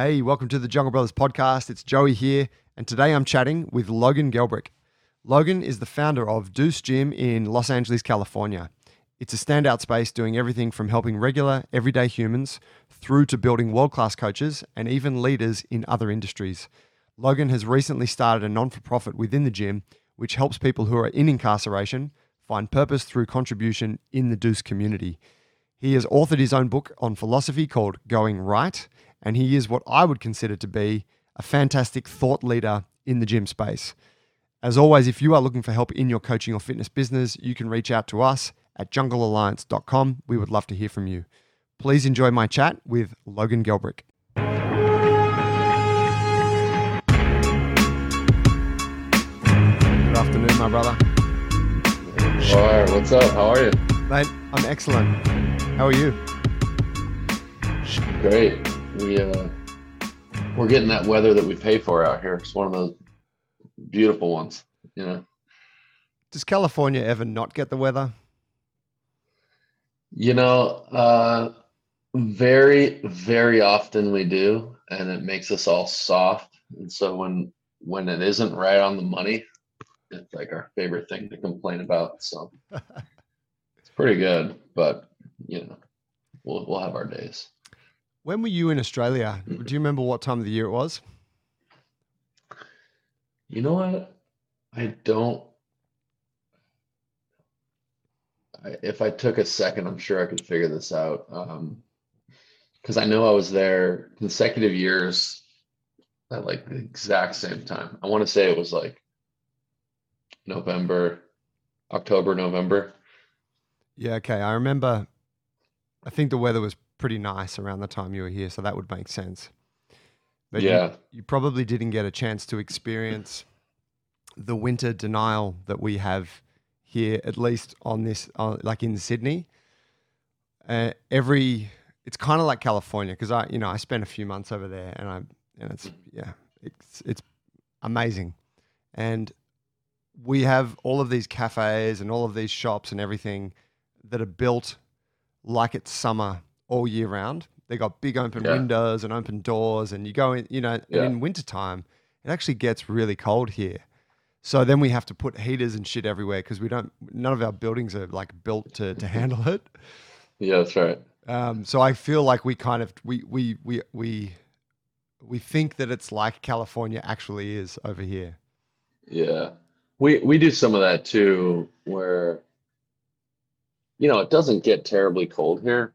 Hey, welcome to the Jungle Brothers podcast. It's Joey here, and today I'm chatting with Logan Gelbrich. Logan is the founder of Deuce Gym in Los Angeles, California. It's a standout space doing everything from helping regular, everyday humans through to building world class coaches and even leaders in other industries. Logan has recently started a non for profit within the gym, which helps people who are in incarceration find purpose through contribution in the Deuce community. He has authored his own book on philosophy called Going Right, and he is what I would consider to be a fantastic thought leader in the gym space. As always, if you are looking for help in your coaching or fitness business, you can reach out to us at junglealliance.com. We would love to hear from you. Please enjoy my chat with Logan Gelbrich. Good afternoon, my brother. All right, what's up? How are you? Mate, I'm excellent. How are you? Great. We uh, we're getting that weather that we pay for out here. It's one of those beautiful ones. You know. Does California ever not get the weather? You know, uh, very very often we do, and it makes us all soft. And so when when it isn't right on the money, it's like our favorite thing to complain about. So it's pretty good, but you know, we'll we'll have our days. When were you in Australia? Do you remember what time of the year it was? You know what? I don't. I, if I took a second, I'm sure I could figure this out. Um, because I know I was there consecutive years at like the exact same time. I want to say it was like November, October, November. Yeah, okay. I remember. I think the weather was pretty nice around the time you were here, so that would make sense. But you- Yeah. you, probably didn't get a chance to experience the winter denial that we have here, at least on this, uh, like in Sydney. Uh, every, it's kind of like California because I, you know, I spent a few months over there, and I, and it's yeah, it's it's amazing, and we have all of these cafes and all of these shops and everything that are built like it's summer all year round. They got big open Yeah. windows and open doors, and you go in, you know, Yeah. and in wintertime, it actually gets really cold here. So then we have to put heaters and shit everywhere because we don't, none of our buildings are like built to, to handle it. Yeah, that's right. Um, so I feel like we kind of, we, we, we, we, we think that it's like California actually is over here. Yeah. We we do some of that too, where you know, it doesn't get terribly cold here,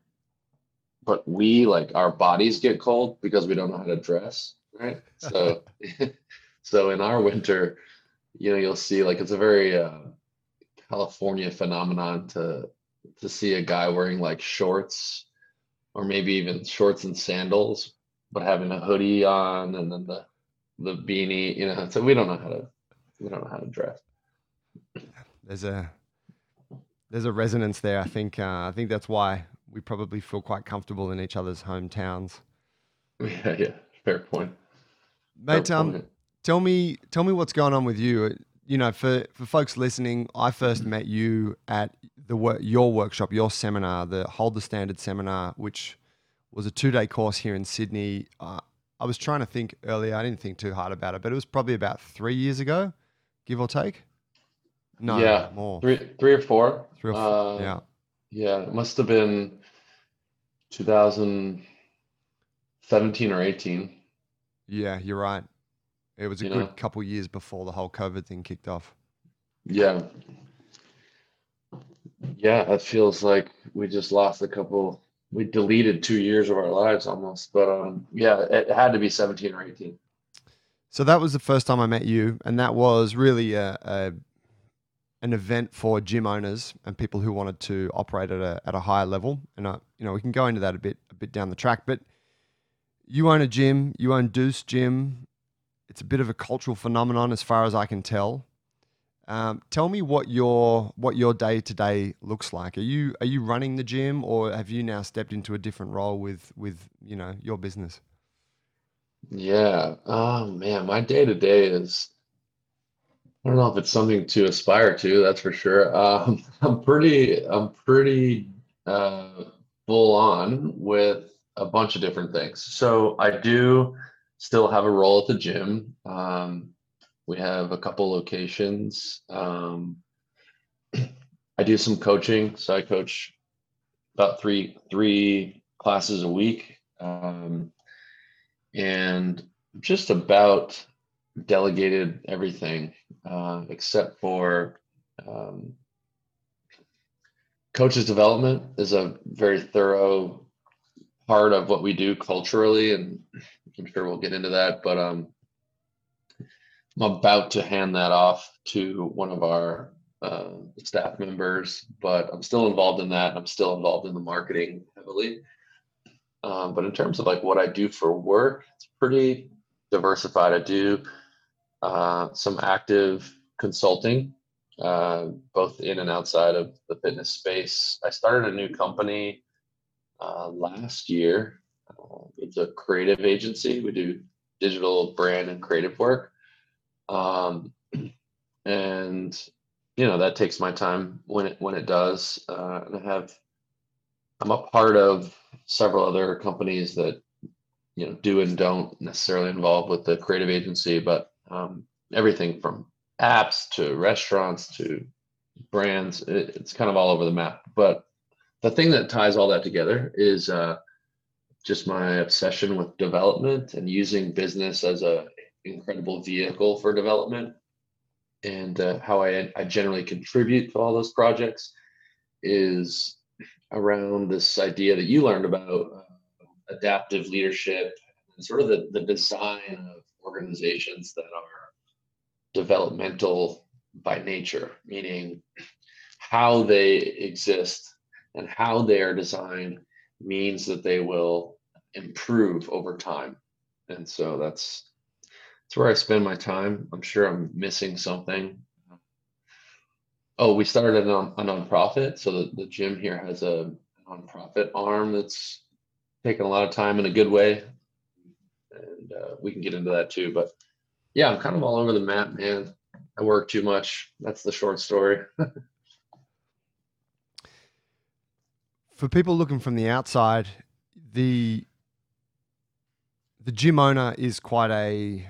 but we like our bodies get cold because we don't know how to dress, right? So so in our winter, you know, you'll see like it's a very uh California phenomenon to to see a guy wearing like shorts or maybe even shorts and sandals, but having a hoodie on and then the the beanie, you know, so we don't know how to we don't know how to dress. There's a, there's a resonance there. I think, uh, I think that's why we probably feel quite comfortable in each other's hometowns. Yeah, yeah, fair point. Mate, Fair um, point. tell me tell me what's going on with you you know for for folks listening i first met you at the work your workshop your seminar the hold the standard seminar which was a two-day course here in sydney uh, i was trying to think earlier i didn't think too hard about it but it was probably about three years ago give or take no Yeah, more three, three or four. three or four Uh, yeah Yeah, it must have been 2017 or 18. yeah you're right it was a You good know. couple years before the whole covid thing kicked off Yeah. Yeah, it feels like we just lost a couple. We deleted two years of our lives almost. But um, yeah, it had to be 17 or 18. So that was the first time I met you, and that was really a, a an event for gym owners and people who wanted to operate at a at a higher level. And I, you know, we can go into that a bit a bit down the track. But you own a gym, you own Deuce Gym. It's a bit of a cultural phenomenon, as far as I can tell. Um, tell me what your what your day to day looks like. Are you are you running the gym, or have you now stepped into a different role with with you know your business? Yeah. Oh man, my day to day is I don't know if it's something to aspire to, that's for sure. Um, I'm pretty I'm pretty uh full on with a bunch of different things. So I do still have a role at the gym. Um, we have a couple locations. Um, I do some coaching, so I coach about three three classes a week, um, and just about delegated everything uh, except for um, coaches development is a very thorough part of what we do culturally, and I'm sure we'll get into that. But um, I'm about to hand that off to one of our uh, staff members, but I'm still involved in that. I'm still involved in the marketing heavily. Um, but in terms of like what I do for work, it's pretty diversified. I do uh, some active consulting, uh, both in and outside of the fitness space. I started a new company uh, last year. Uh, it's a creative agency. We do digital brand and creative work. Um, and you know that takes my time when it when it does. Uh, and I have I'm a part of several other companies that you know do and don't necessarily involve with the creative agency, but um, everything from apps to restaurants to brands. It, it's kind of all over the map. But the thing that ties all that together is uh, just my obsession with development and using business as a incredible vehicle for development and uh, how I, I generally contribute to all those projects is around this idea that you learned about uh, adaptive leadership and sort of the, the design of organizations that are developmental by nature, meaning how they exist and how they are designed means that they will improve over time. And so that's that's where I spend my time. I'm sure I'm missing something. Oh, we started a, non, a nonprofit. So the, the gym here has a nonprofit arm that's taken a lot of time in a good way. And uh, we can get into that too. But yeah, I'm kind of all over the map, man. I work too much. That's the short story. For people looking from the outside, the the gym owner is quite a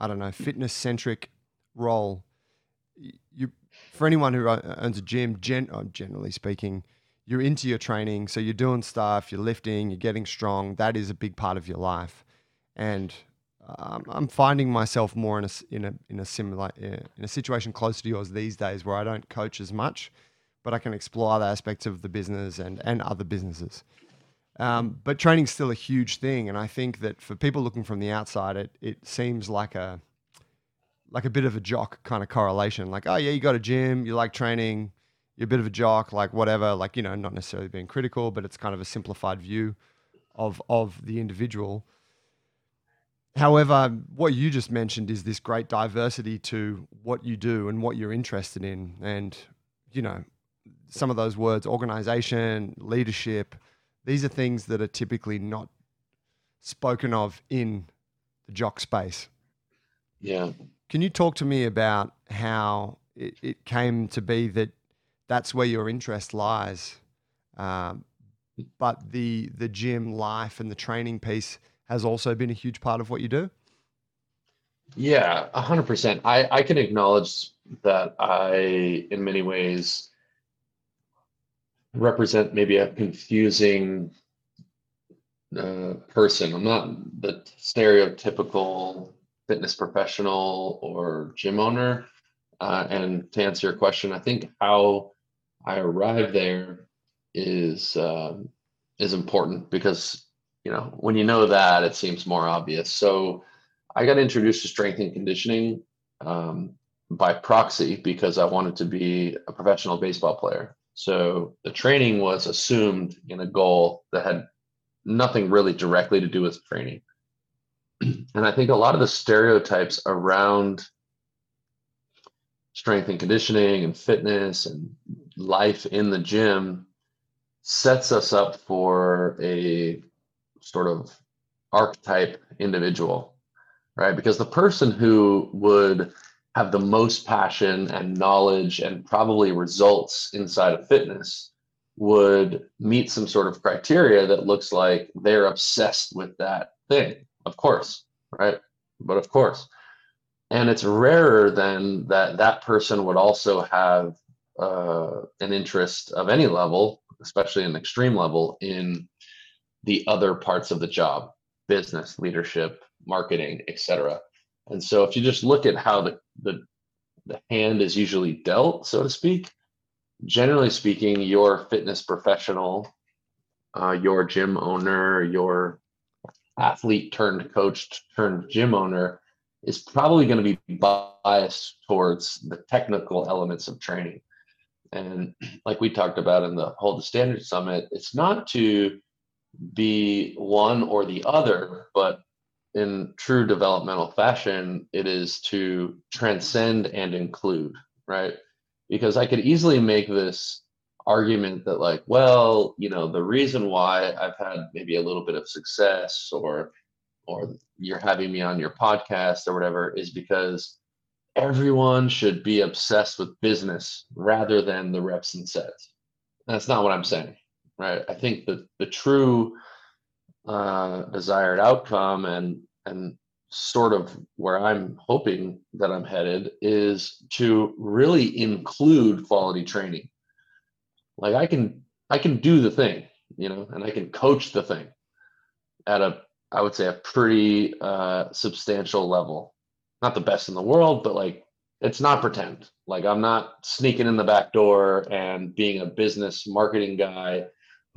I don't know, fitness centric role. For anyone who owns a gym, gen, uh, generally speaking, you're into your training, so you're doing stuff, you're lifting, you're getting strong. That is a big part of your life, and um, I'm finding myself more in a in a in a similar in a situation close to yours these days, where I don't coach as much, but I can explore other aspects of the business and and other businesses. Um, but training's still a huge thing, and I think that for people looking from the outside, it it seems like a like a bit of a jock kind of correlation. Like, oh yeah, you got a gym, you like training, you're a bit of a jock, like whatever. Like you know, not necessarily being critical, but it's kind of a simplified view of of the individual. However, what you just mentioned is this great diversity to what you do and what you're interested in. And, you know, some of those words organization, leadership these are things that are typically not spoken of in the jock space. Yeah. Can you talk to me about how it, it came to be that that's where your interest lies? Um, but the the gym life and the training piece has also been a huge part of what you do? Yeah, a hundred percent. I, I can acknowledge that I, in many ways, represent maybe a confusing uh, person. I'm not the stereotypical fitness professional or gym owner. Uh, and to answer your question, I think how I arrived there is um, is important because you know, when you know that, it seems more obvious. So I got introduced to strength and conditioning um, by proxy because I wanted to be a professional baseball player. So the training was assumed in a goal that had nothing really directly to do with training. and I think a lot of the stereotypes around strength and conditioning and fitness and life in the gym sets us up for a sort of archetype individual, right? Because the person who would have the most passion and knowledge and probably results inside of fitness would meet some sort of criteria that looks like they're obsessed with that thing. Of course, right? But of course. And it's rarer than that that person would also have uh, an interest of any level, especially an extreme level, in the other parts of the job business, leadership, marketing, etc. And so if you just look at how the, the, the hand is usually dealt, so to speak, generally speaking, your fitness professional, uh, your gym owner, your athlete turned coach turned gym owner is probably going to be biased towards the technical elements of training. And like we talked about in the Hold the Standard Summit, it's not to be one or the other, but in true developmental fashion, it is to transcend and include, right? Because I could easily make this argument that, like, well, you know, the reason why I've had maybe a little bit of success or or you're having me on your podcast or whatever is because everyone should be obsessed with business rather than the reps and sets. That's not what I'm saying, right? I think that the true uh, desired outcome and and sort of where I'm hoping that I'm headed is to really include quality training. Like I can I can do the thing, you know, and I can coach the thing at a I would say a pretty uh, substantial level. Not the best in the world, but like it's not pretend. Like I'm not sneaking in the back door and being a business marketing guy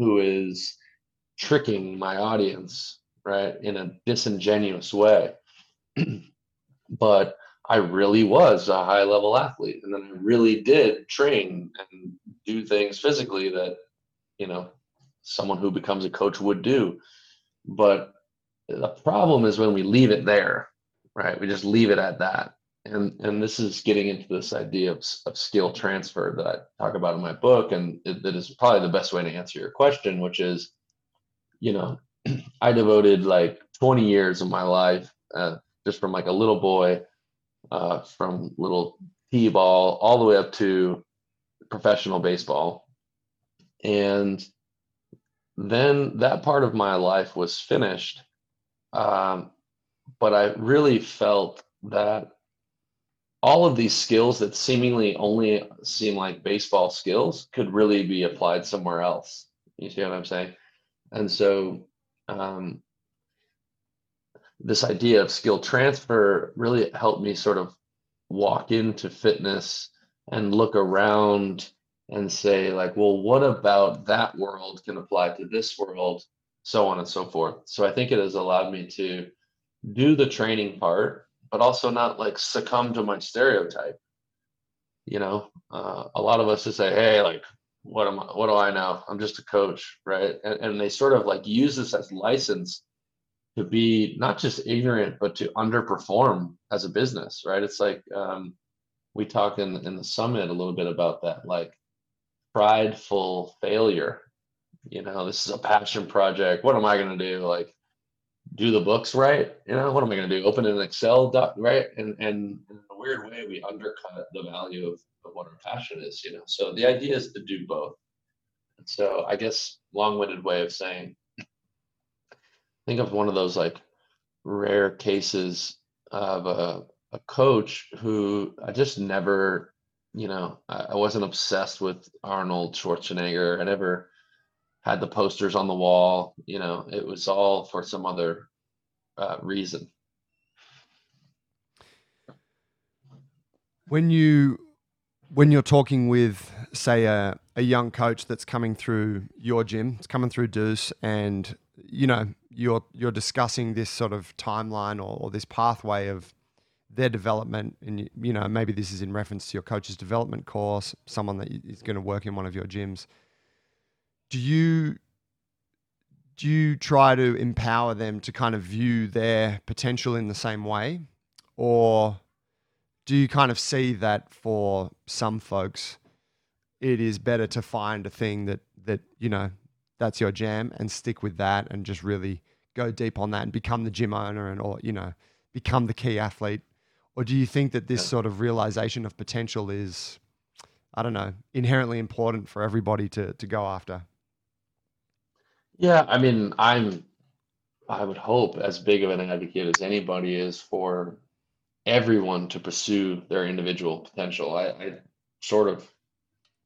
who is tricking my audience, right, in a disingenuous way. but I really was a high level athlete. And then I really did train and do things physically that, you know, someone who becomes a coach would do. But the problem is when we leave it there, right? We just leave it at that. And and this is getting into this idea of, of skill transfer that I talk about in my book, and that is probably the best way to answer your question, which is, you know, I devoted like 20 years of my life, uh, just from like a little boy, uh, from little t-ball all the way up to professional baseball, and then that part of my life was finished um, but I really felt that all of these skills that seemingly only seem like baseball skills could really be applied somewhere else. You see what I'm saying? And so um, this idea of skill transfer really helped me sort of walk into fitness and look around and say like well what about that world can apply to this world so on and so forth. So I think it has allowed me to do the training part, but also not like succumb to my stereotype. You know, uh, a lot of us just say, "Hey, like, what am I? What do I know? I'm just a coach, right?" And, and they sort of like use this as license to be not just ignorant, but to underperform as a business, right? It's like um, we talk in in the summit a little bit about that, like prideful failure you know, this is a passion project. What am I going to do? Like, do the books right? You know, what am I going to do? Open an Excel doc, right? And and in a weird way, we undercut the value of, of what our passion is. You know, so the idea is to do both. And so I guess long-winded way of saying, think of one of those like rare cases of a, a coach who I just never, you know, I, I wasn't obsessed with Arnold Schwarzenegger. I never had the posters on the wall. You know, it was all for some other uh, reason. When you when you're talking with, say, a, a young coach that's coming through your gym, it's coming through Deuce, and you know you're you're discussing this sort of timeline or, or this pathway of their development, and you know maybe this is in reference to your coach's development course, someone that is going to work in one of your gyms do you do you try to empower them to kind of view their potential in the same way? Or do you kind of see that for some folks it is better to find a thing that that you know that's your jam and stick with that and just really go deep on that and become the gym owner and or you know become the key athlete? Or do you think that this sort of realization of potential is I don't know, inherently important for everybody to to go after. Yeah, I mean, I'm I would hope as big of an advocate as anybody is for everyone to pursue their individual potential. I, I sort of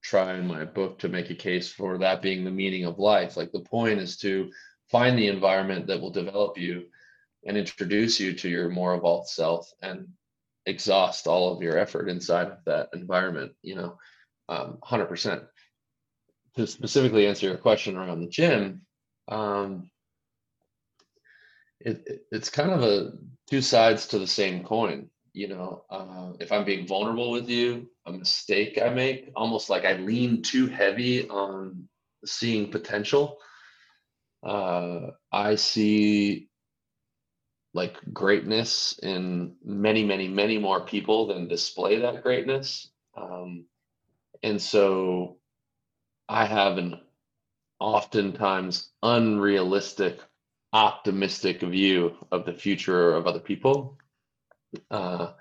try in my book to make a case for that being the meaning of life. Like the point is to find the environment that will develop you and introduce you to your more evolved self and exhaust all of your effort inside of that environment, you know, um, 100%. To specifically answer your question around the gym, um, it, it, it's kind of a two sides to the same coin. You know, uh, if I'm being vulnerable with you, a mistake I make, almost like I lean too heavy on seeing potential. Uh, I see like greatness in many, many, many more people than display that greatness. Um, and so I have an oftentimes unrealistic, optimistic view of the future of other people. Uh,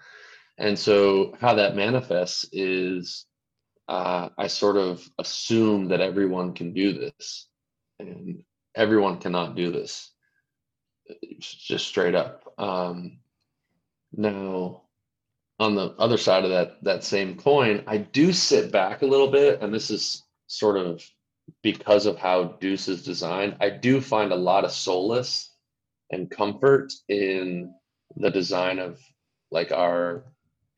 and so, how that manifests is uh, I sort of assume that everyone can do this, and everyone cannot do this. It's just straight up. Um, now, on the other side of that that same coin, I do sit back a little bit, and this is sort of because of how Deuce is designed. I do find a lot of solace and comfort in the design of like our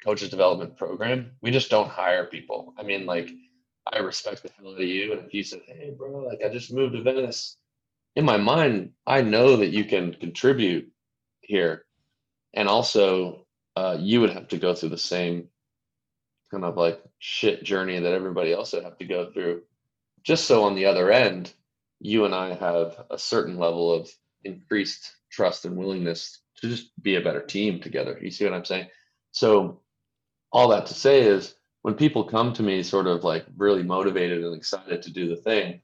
coaches development program. We just don't hire people. I mean, like I respect the hell out of you. And if you said, Hey bro, like I just moved to Venice, in my mind, I know that you can contribute here. And also uh, you would have to go through the same kind of like shit journey that everybody else would have to go through. Just so on the other end, you and I have a certain level of increased trust and willingness to just be a better team together. You see what I'm saying? So all that to say is when people come to me sort of like really motivated and excited to do the thing,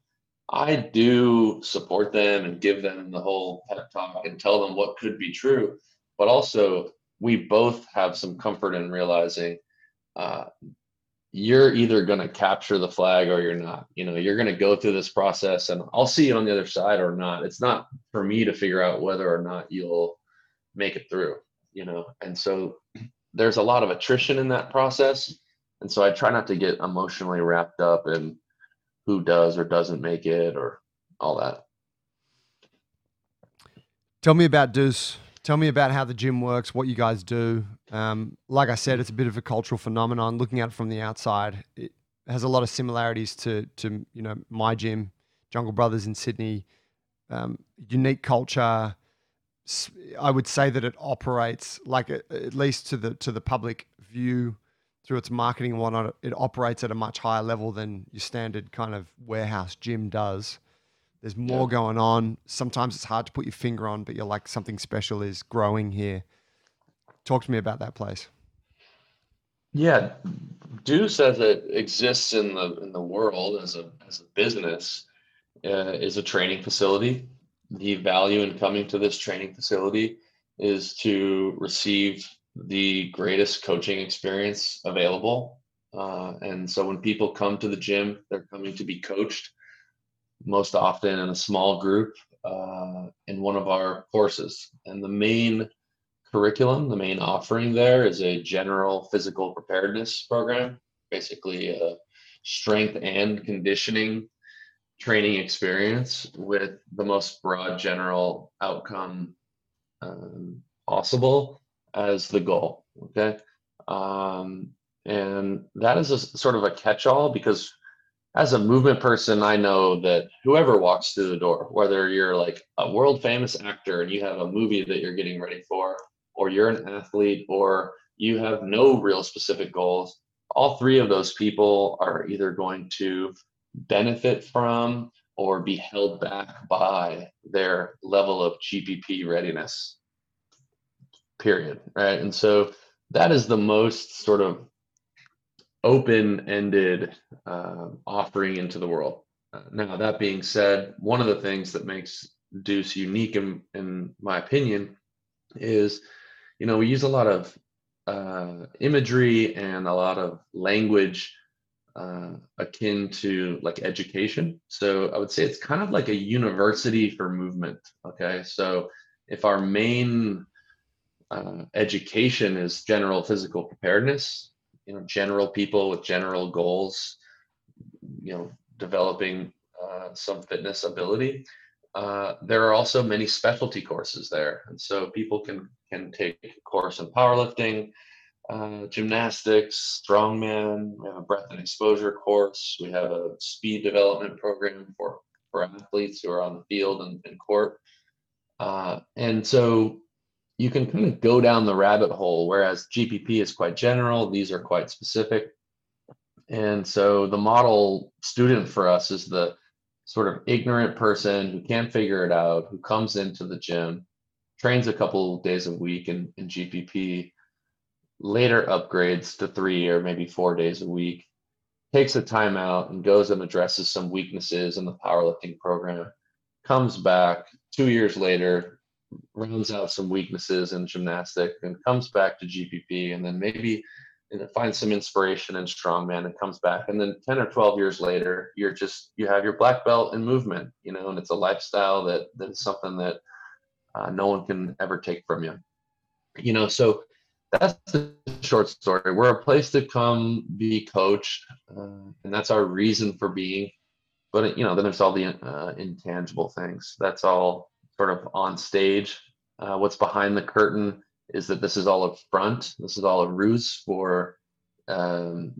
I do support them and give them the whole pep talk and tell them what could be true. But also, we both have some comfort in realizing uh, you're either going to capture the flag or you're not. You know, you're going to go through this process and I'll see you on the other side or not. It's not for me to figure out whether or not you'll make it through, you know. And so there's a lot of attrition in that process. And so I try not to get emotionally wrapped up in who does or doesn't make it or all that. Tell me about Deuce. Tell me about how the gym works, what you guys do. Um, like I said, it's a bit of a cultural phenomenon. Looking at it from the outside, it has a lot of similarities to to you know my gym, Jungle Brothers in Sydney. Um, unique culture, I would say that it operates like at least to the to the public view through its marketing and whatnot. It operates at a much higher level than your standard kind of warehouse gym does. There's more yeah. going on. Sometimes it's hard to put your finger on, but you're like something special is growing here. Talk to me about that place. Yeah, Deuce as it exists in the in the world as a as a business uh, is a training facility the value in coming to this training facility is to receive the greatest coaching experience available. Uh, and so when people come to the gym, they're coming to be coached most often in a small group uh, in one of our courses. And the main curriculum, the main offering there is a general physical preparedness program, basically a strength and conditioning training experience with the most broad general outcome um, possible as the goal. Okay. Um, and that is a sort of a catch all because as a movement person, I know that whoever walks through the door, whether you're like a world famous actor and you have a movie that you're getting ready for, or you're an athlete, or you have no real specific goals, all three of those people are either going to benefit from or be held back by their level of GPP readiness. Period. Right. And so that is the most sort of open ended uh, offering into the world. Uh, now, that being said, one of the things that makes Deuce unique, in, in my opinion, is you know, we use a lot of uh, imagery and a lot of language uh, akin to like education. So I would say it's kind of like a university for movement. Okay, so if our main uh, education is general physical preparedness, you know, general people with general goals, you know, developing uh, some fitness ability. Uh, there are also many specialty courses there, and so people can can take a course in powerlifting, uh, gymnastics, strongman. We have a breath and exposure course. We have a speed development program for for athletes who are on the field and, and court. Uh, and so you can kind of go down the rabbit hole, whereas GPP is quite general. These are quite specific. And so the model student for us is the sort of ignorant person who can't figure it out, who comes into the gym, trains a couple days a week in, in GPP, later upgrades to three or maybe four days a week, takes a timeout and goes and addresses some weaknesses in the powerlifting program, comes back two years later, rounds out some weaknesses in gymnastic and comes back to GPP and then maybe and finds some inspiration in strongman and comes back. And then 10 or 12 years later you're just you have your black belt in movement you know and it's a lifestyle that that is something that uh, no one can ever take from you. You know so that's the short story. We're a place to come be coached uh, and that's our reason for being. But you know then there's all the uh, intangible things. That's all sort of on stage. Uh, what's behind the curtain is that this is all a front, this is all a ruse for um,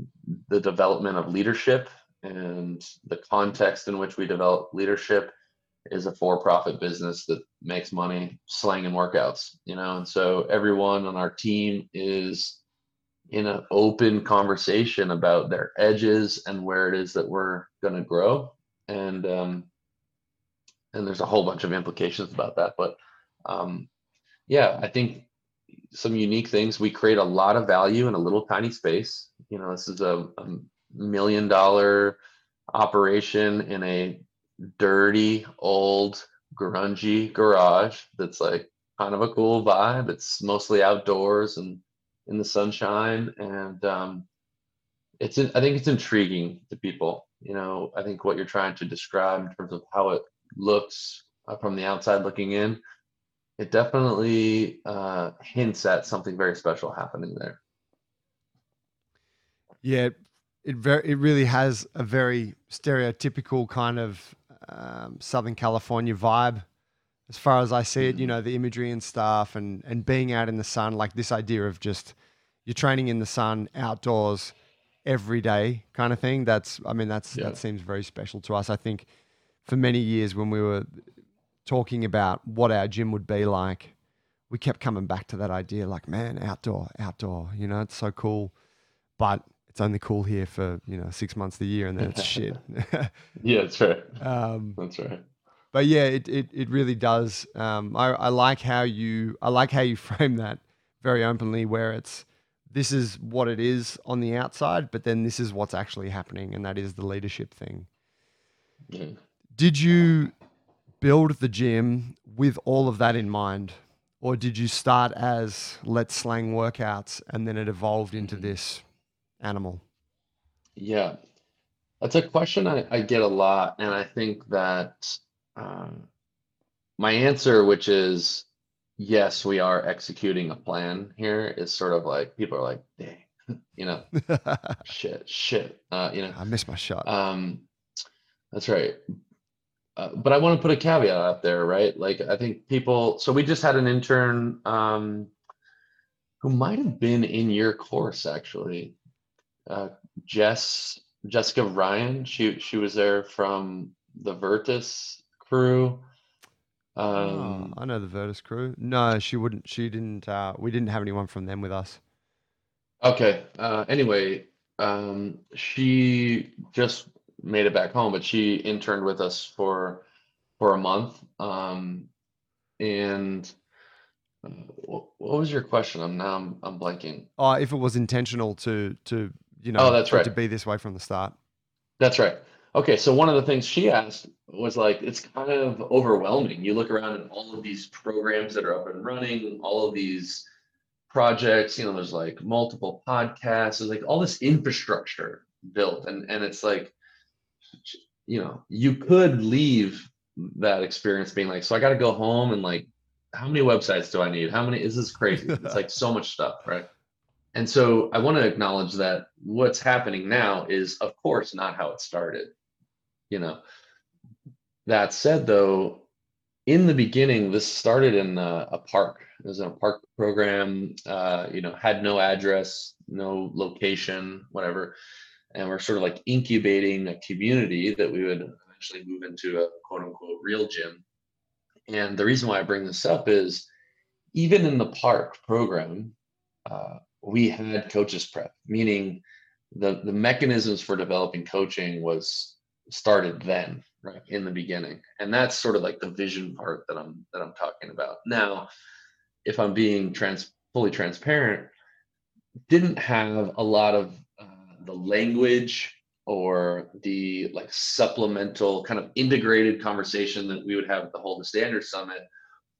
the development of leadership. And the context in which we develop leadership is a for-profit business that makes money slanging workouts you know? And so everyone on our team is in an open conversation about their edges and where it is that we're going to grow. And um, and there's a whole bunch of implications about that but um, yeah i think some unique things. We create a lot of value in a little tiny space. You know, this is a, a million dollar operation in a dirty, old, grungy garage that's like kind of a cool vibe. It's mostly outdoors and in the sunshine. And um, it's, in, I think it's intriguing to people. You know, I think what you're trying to describe in terms of how it looks uh, from the outside looking in it definitely uh, hints at something very special happening there. Yeah, it very it really has a very stereotypical kind of um, Southern California vibe, as far as I see it. You mm-hmm. know, the imagery and stuff, and and being out in the sun, like this idea of just you're training in the sun outdoors every day, kind of thing. That's I mean, that's yeah. that seems very special to us. I think for many years when we were talking about what our gym would be like, we kept coming back to that idea like, man, outdoor, outdoor, you know, it's so cool. But it's only cool here for, you know, six months of the year and then it's shit. yeah, that's right. Um, that's right. But yeah, it, it, it really does. Um, I, I like how you I like how you frame that very openly where it's this is what it is on the outside, but then this is what's actually happening, and that is the leadership thing. Yeah. Did you build the gym with all of that in mind? Or did you start as let's slang workouts and then it evolved into mm-hmm. this animal? Yeah, that's a question I, I get a lot. And I think that uh, my answer, which is yes, we are executing a plan here, is sort of like people are like, dang, you know, shit, shit, uh, you know, I missed my shot. Um, that's right. Uh, but I want to put a caveat out there, right? Like I think people. So we just had an intern um, who might have been in your course actually, uh, Jess Jessica Ryan. She she was there from the Virtus crew. Um, oh, I know the Virtus crew. No, she wouldn't. She didn't. Uh, we didn't have anyone from them with us. Okay. Uh, anyway, um, she just made it back home, but she interned with us for for a month. Um, and uh, what, what was your question? I'm now I'm, I'm blanking. Oh, if it was intentional to to you know, oh, that's right, to be this way from the start. That's right. Okay, so one of the things she asked was like, it's kind of overwhelming. You look around at all of these programs that are up and running, all of these projects. You know, there's like multiple podcasts. There's like all this infrastructure built and and it's like you know you could leave that experience being like so i got to go home and like how many websites do i need? How many is this crazy. It's like so much stuff right? And so i want to acknowledge that what's happening now is of course not how it started you know? That said though in the beginning this started in a, a park. It was in a park program uh, you know had no address no location whatever and we're sort of like incubating a community that we would eventually move into a quote unquote real gym. And the reason why I bring this up is even in the park program, uh, we had coaches prep, meaning the the mechanisms for developing coaching was started then, right in the beginning, and that's sort of like the vision part that I'm that I'm talking about. Now, if I'm being trans fully transparent, didn't have a lot of the language or the like supplemental kind of integrated conversation that we would have at the Hold the Standard Summit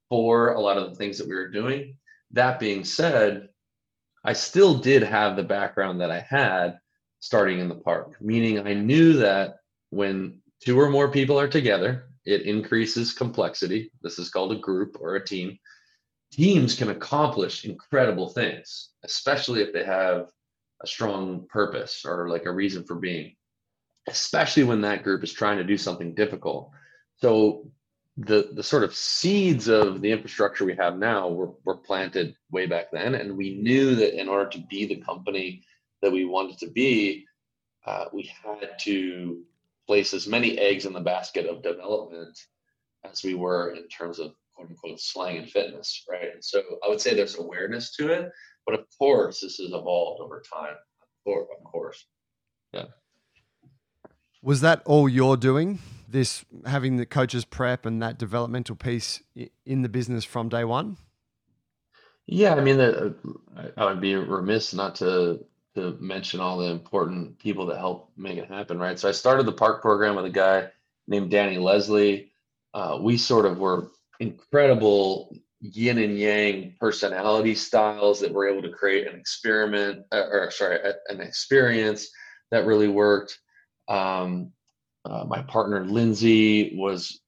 for a lot of the things that we were doing. That being said, I still did have the background that I had starting in the park, meaning I knew that when two or more people are together, it increases complexity. This is called a group or a team. Teams can accomplish incredible things, especially if they have a strong purpose or like a reason for being, especially when that group is trying to do something difficult. So the the sort of seeds of the infrastructure we have now were, were planted way back then and we knew that in order to be the company that we wanted to be uh, we had to place as many eggs in the basket of development as we were in terms of quote unquote slang and fitness right and so i would say there's awareness to it but of course, this has evolved over time. Of course. Yeah. Was that all you're doing? This having the coaches prep and that developmental piece in the business from day one? Yeah, I mean, the, I would be remiss not to to mention all the important people that help make it happen, right? So I started the park program with a guy named Danny Leslie. Uh, we sort of were incredible yin and yang personality styles that were able to create an experiment uh, or sorry an experience that really worked. Um, uh, my partner lindsay was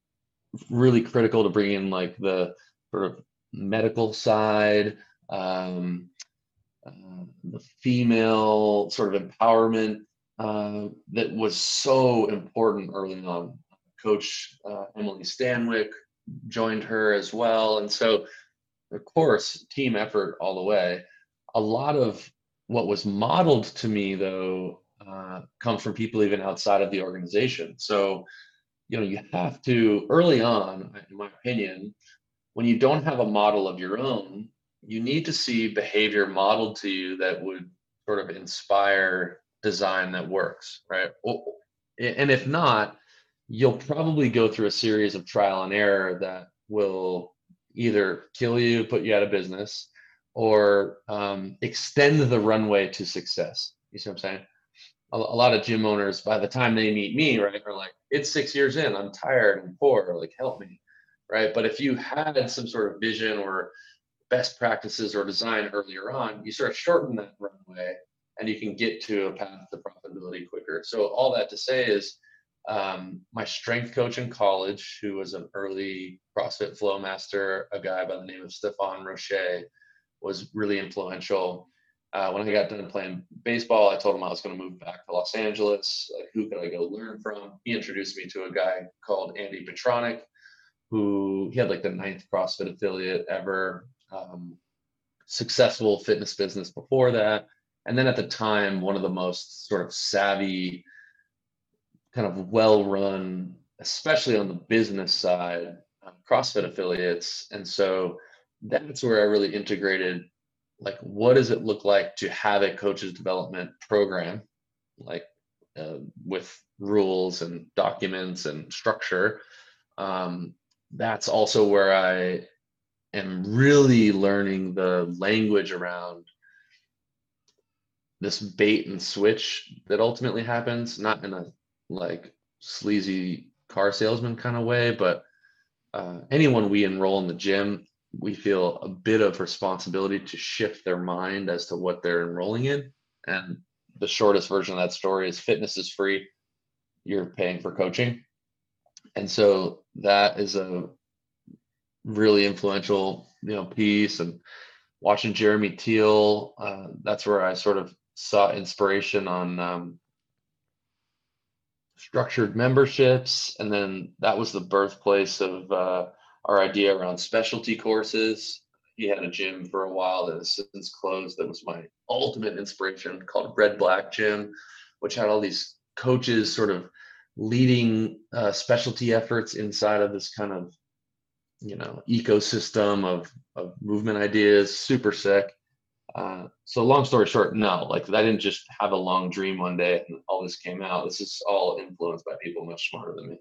really critical to bring in like the sort of medical side um, uh, the female sort of empowerment uh, that was so important early on. Coach uh, emily stanwyck joined her as well. And so, of course, team effort all the way. A lot of what was modeled to me, though, uh, comes from people even outside of the organization. So, you know, you have to early on, in my opinion, when you don't have a model of your own, you need to see behavior modeled to you that would sort of inspire design that works, right? And if not, you'll probably go through a series of trial and error that will either kill you, put you out of business, or um, extend the runway to success. You see what I'm saying? A, a, lot of gym owners, by the time they meet me, right, are like, "It's six years in. I'm tired and poor. Like, help me." Right. But if you had some sort of vision or best practices or design earlier on, you sort of shorten that runway and you can get to a path to profitability quicker. So all that to say is um, my strength coach in college, who was an early CrossFit flow master, a guy by the name of Stefan Roche, was really influential. Uh, when I got done playing baseball, I told him I was going to move back to Los Angeles. Like, who could I go learn from? He introduced me to a guy called Andy Petranek, who he had like the ninth CrossFit affiliate ever, um, successful fitness business before that. And then at the time, one of the most sort of savvy kind of well run, especially on the business side, uh, CrossFit affiliates. And so that's where I really integrated like, what does it look like to have a coaches development program, like uh, with rules and documents and structure? Um, that's also where I am really learning the language around this bait and switch that ultimately happens, not in a like sleazy car salesman kind of way, but uh, anyone we enroll in the gym, we feel a bit of responsibility to shift their mind as to what they're enrolling in. And the shortest version of that story is fitness is free. You're paying for coaching. And so that is a really influential, you know, piece and watching Jeremy Teal, uh, that's where I sort of saw inspiration on um, structured memberships. And then that was the birthplace of uh, our idea around specialty courses. He had a gym for a while that has since closed. That was my ultimate inspiration called Red Black Gym, which had all these coaches sort of leading uh, specialty efforts inside of this kind of you know ecosystem of of movement ideas super sick uh, so long story short no like i didn't just have a long dream one day and all this came out. This is all influenced by people much smarter than me.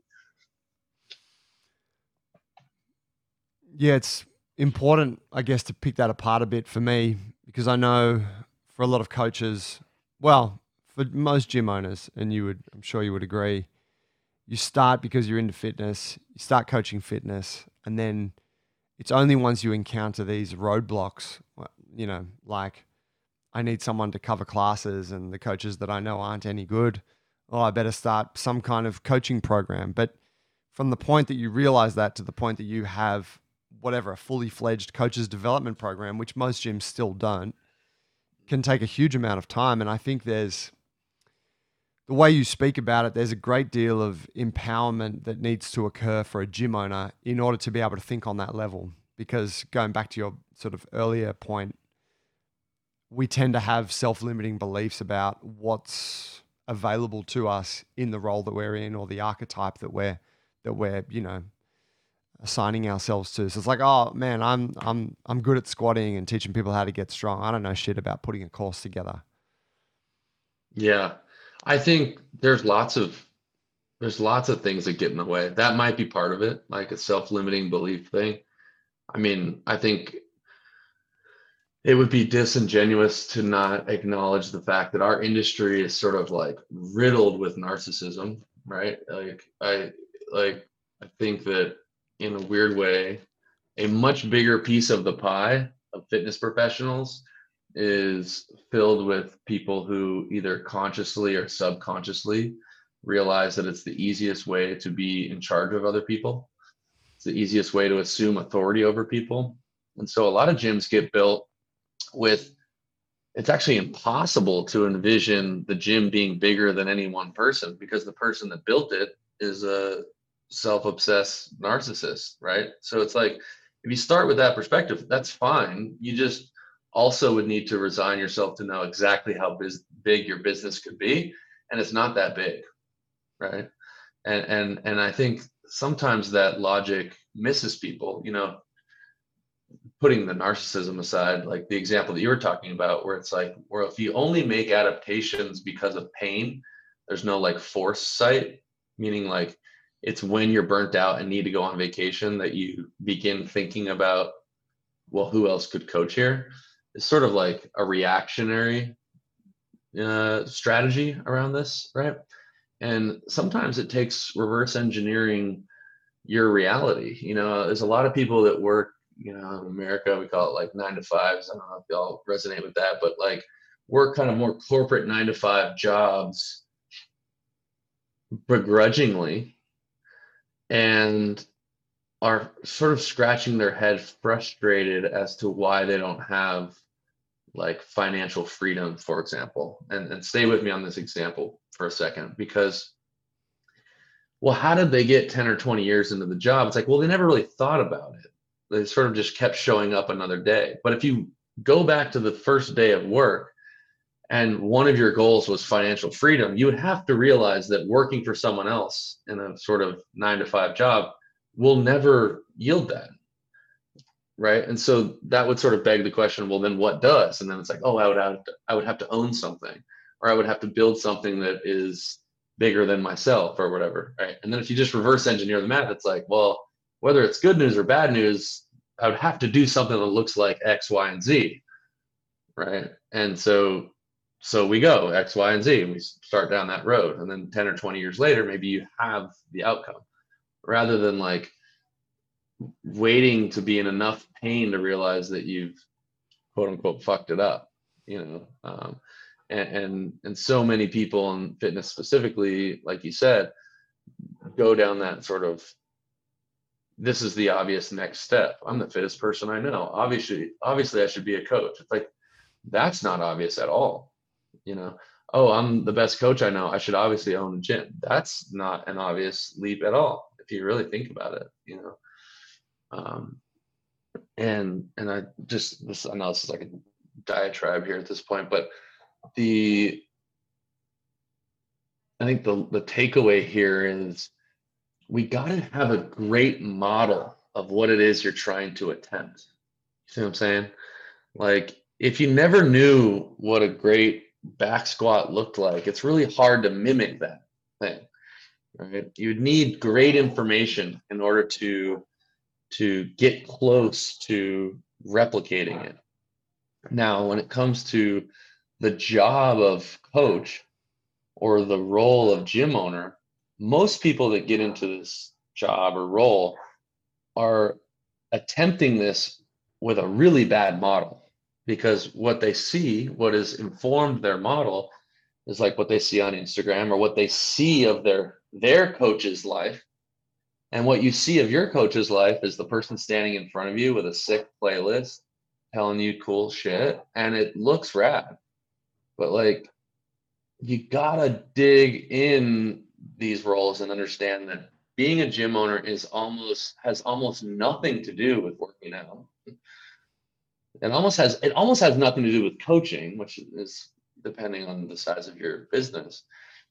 Yeah it's important i guess to pick that apart a bit for me because i know for a lot of coaches well for most gym owners and you would i'm sure you would agree you start because you're into fitness you start coaching fitness and then it's only once you encounter these roadblocks, you know, like I need someone to cover classes and the coaches that I know aren't any good. Oh, I better start some kind of coaching program. But from the point that you realize that to the point that you have whatever, a fully fledged coaches development program, which most gyms still don't, can take a huge amount of time. And I think there's the way you speak about it, there's a great deal of empowerment that needs to occur for a gym owner in order to be able to think on that level. Because going back to your sort of earlier point, we tend to have self limiting beliefs about what's available to us in the role that we're in or the archetype that we're that we're you know assigning ourselves to so it's like oh man i'm i'm i'm good at squatting and teaching people how to get strong i don't know shit about putting a course together yeah I think there's lots of there's lots of things that get in the way. That might be part of it, like a self-limiting belief thing. I mean, I think it would be disingenuous to not acknowledge the fact that our industry is sort of like riddled with narcissism, right? Like I like I think that in a weird way, a much bigger piece of the pie of fitness professionals is filled with people who either consciously or subconsciously realize that it's the easiest way to be in charge of other people. It's the easiest way to assume authority over people. And so a lot of gyms get built with it's actually impossible to envision the gym being bigger than any one person because the person that built it is a self-obsessed narcissist, right? So it's like if you start with that perspective, that's fine. You just also would need to resign yourself to know exactly how biz- big your business could be and it's not that big right and and and i think sometimes that logic misses people you know putting the narcissism aside like the example that you were talking about where it's like where if you only make adaptations because of pain there's no like force site meaning like it's when you're burnt out and need to go on vacation that you begin thinking about well who else could coach here? It's sort of like a reactionary uh, strategy around this, right? And sometimes it takes reverse engineering your reality. You know, there's a lot of people that work, you know, in America, we call it like nine to fives. I don't know if y'all resonate with that, but like work kind of more corporate nine to five jobs begrudgingly and are sort of scratching their head frustrated as to why they don't have like financial freedom, for example, and, and stay with me on this example for a second, because well, how did they get 10 or 20 years into the job? It's like, well, they never really thought about it. They sort of just kept showing up another day. But if you go back to the first day of work and one of your goals was financial freedom, you would have to realize that working for someone else in a sort of nine to five job will never yield that right? And so that would sort of beg the question well then what does? And then it's like oh i would have to, i would have to own something or i would have to build something that is bigger than myself or whatever right? And then if you just reverse engineer the math it's like well whether it's good news or bad news i would have to do something that looks like x y and z right? And so so we go x y and z and we start down that road. And then 10 or 20 years later maybe you have the outcome. Rather than like waiting to be in enough pain to realize that you've quote unquote fucked it up you know? Um, and, and and so many people in fitness specifically like you said go down that sort of this is the obvious next step. I'm the fittest person i know. Obviously obviously i should be a coach. It's like that's not obvious at all. You know oh i'm the best coach i know. I should obviously own a gym. That's not an obvious leap at all if you really think about it you know. Um and and i just this i know this is like a diatribe here at this point but the I think the the takeaway here is we got to have a great model of what it is you're trying to attempt. You see what I'm saying? Like if you never knew what a great back squat looked like, it's really hard to mimic that thing. Right? You'd need great information in order to to get close to replicating it. Now, when it comes to the job of coach or the role of gym owner, most people that get into this job or role are attempting this with a really bad model because what they see, what has informed their model, is like what they see on Instagram or what they see of their their coach's life. And what you see of your coach's life is the person standing in front of you with a sick playlist telling you cool shit and it looks rad but like you gotta dig in these roles and understand that being a gym owner is almost has almost nothing to do with working out. It almost has it almost has nothing to do with coaching which is depending on the size of your business.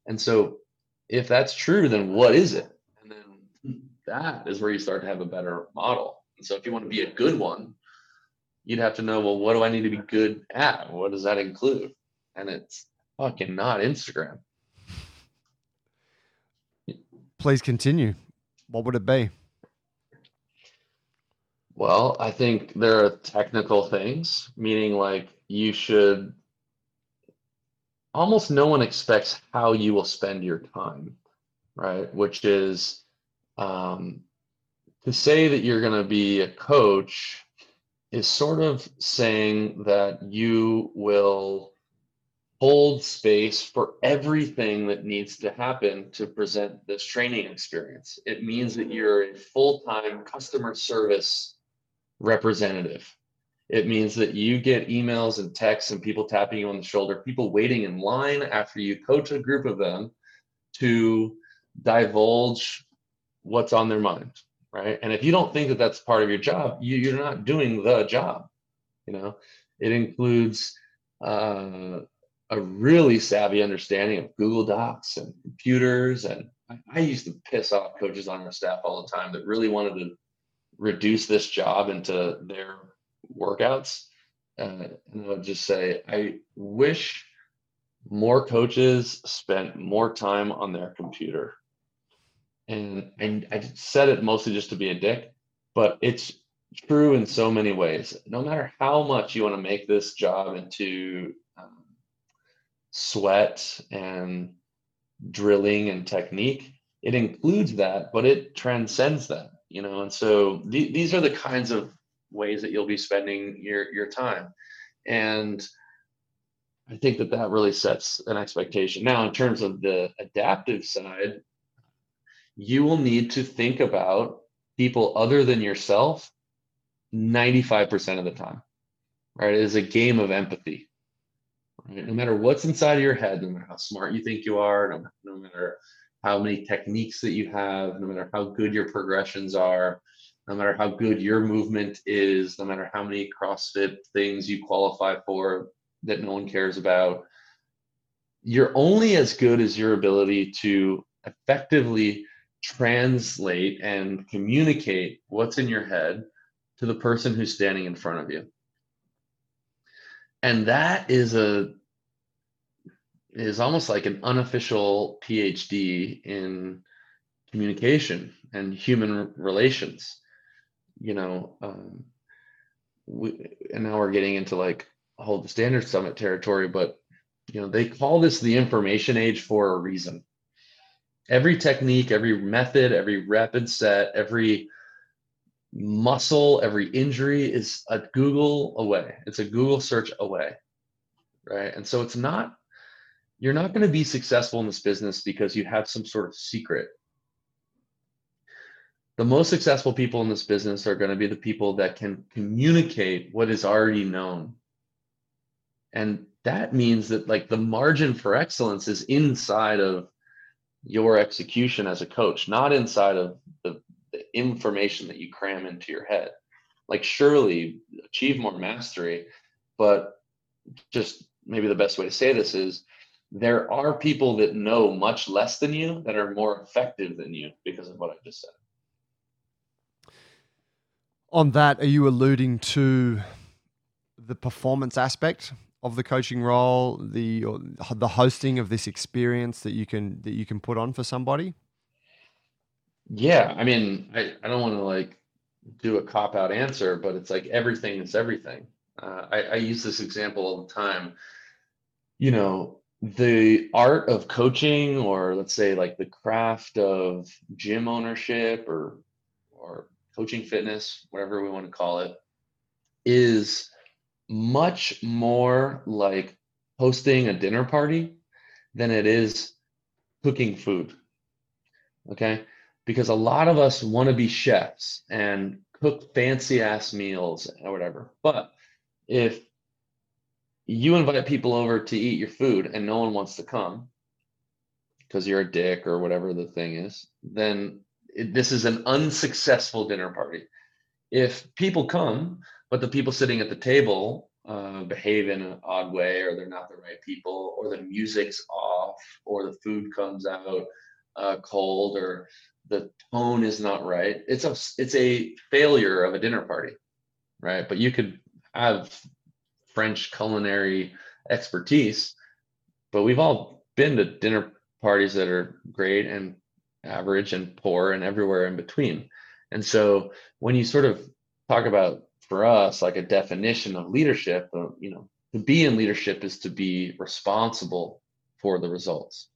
And so if that's true then what is it? And then that is where you start to have a better model. And so if you want to be a good one you'd have to know well what do i need to be good at? What does that include? And it's fucking not Instagram. Please continue. What would it be? Well, I think there are technical things, meaning like you should almost no one expects how you will spend your time, right? Which is um, to say that you're going to be a coach is sort of saying that you will hold space for everything that needs to happen to present this training experience. It means that you're a full time customer service representative. It means that you get emails and texts and people tapping you on the shoulder, people waiting in line after you coach a group of them to divulge what's on their mind, right? And if you don't think that that's part of your job, you, you're not doing the job. You know, it includes uh, a really savvy understanding of Google Docs and computers. And I, I, used to piss off coaches on our staff all the time that really wanted to reduce this job into their workouts. Uh, and I would just say, I wish more coaches spent more time on their computer. And, and I said it mostly just to be a dick, but it's true in so many ways. No matter how much you want to make this job into sweat and drilling and technique. It includes that, but it transcends that, you know. And so th- these are the kinds of ways that you'll be spending your your time, and I think that that really sets an expectation. Now, in terms of the adaptive side, you will need to think about people other than yourself 95% of the time. Right? It is a game of empathy. Right? No matter what's inside of your head, no matter how smart you think you are, no, no matter how many techniques that you have, no matter how good your progressions are, no matter how good your movement is, no matter how many CrossFit things you qualify for that no one cares about, you're only as good as your ability to effectively translate and communicate what's in your head to the person who's standing in front of you and that is a is almost like an unofficial phd in communication and human relations. You know um, we, and now we're getting into like hold the standard summit territory but you know they call this the information age for a reason. Every technique every method every rapid set every muscle, every injury is a Google away. It's a Google search away. Right. And so it's not you're not going to be successful in this business because you have some sort of secret. The most successful people in this business are going to be the people that can communicate what is already known. And that means that like the margin for excellence is inside of your execution as a coach, not inside of the, the information that you cram into your head. Like surely achieve more mastery, but just maybe the best way to say this is there are people that know much less than you that are more effective than you because of what I just said. On that, are you alluding to the performance aspect of the coaching role, the the hosting of this experience that you can that you can put on for somebody? Yeah, I mean, I, I don't want to like do a cop out answer, but it's like everything is everything. Uh, I, I use this example all the time. You know, the art of coaching, or let's say like the craft of gym ownership or or coaching fitness, whatever we want to call it, is much more like hosting a dinner party than it is cooking food. Okay. Because a lot of us want to be chefs and cook fancy ass meals or whatever. But if you invite people over to eat your food and no one wants to come because you're a dick or whatever the thing is, then it, this is an unsuccessful dinner party. If people come, but the people sitting at the table uh, behave in an odd way, or they're not the right people, or the music's off, or the food comes out uh, cold, or the tone is not right. It's a it's a failure of a dinner party, right? But you could have French culinary expertise, but we've all been to dinner parties that are great and average and poor and everywhere in between. And so when you sort of talk about for us like a definition of leadership, uh, you know, to be in leadership is to be responsible for the results.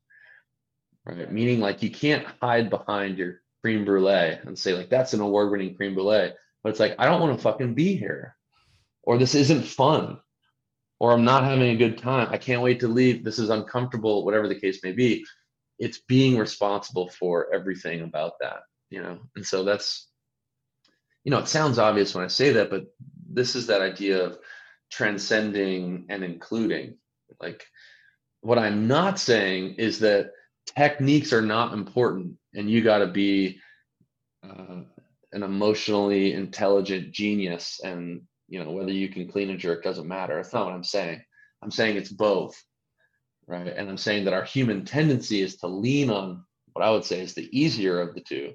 Right? Meaning like you can't hide behind your cream brulee and say like that's an award-winning cream brulee, but it's like I don't want to fucking be here. Or this isn't fun or I'm not having a good time. I can't wait to leave. This is uncomfortable, whatever the case may be. It's being responsible for everything about that, you know? And so that's, you know, it sounds obvious when I say that, but this is that idea of transcending and including. Like, what I'm not saying is that techniques are not important and you got to be uh, an emotionally intelligent genius and you know whether you can clean a jerk doesn't matter. That's not what i'm saying. I'm saying it's both right? And i'm saying that our human tendency is to lean on what i would say is the easier of the two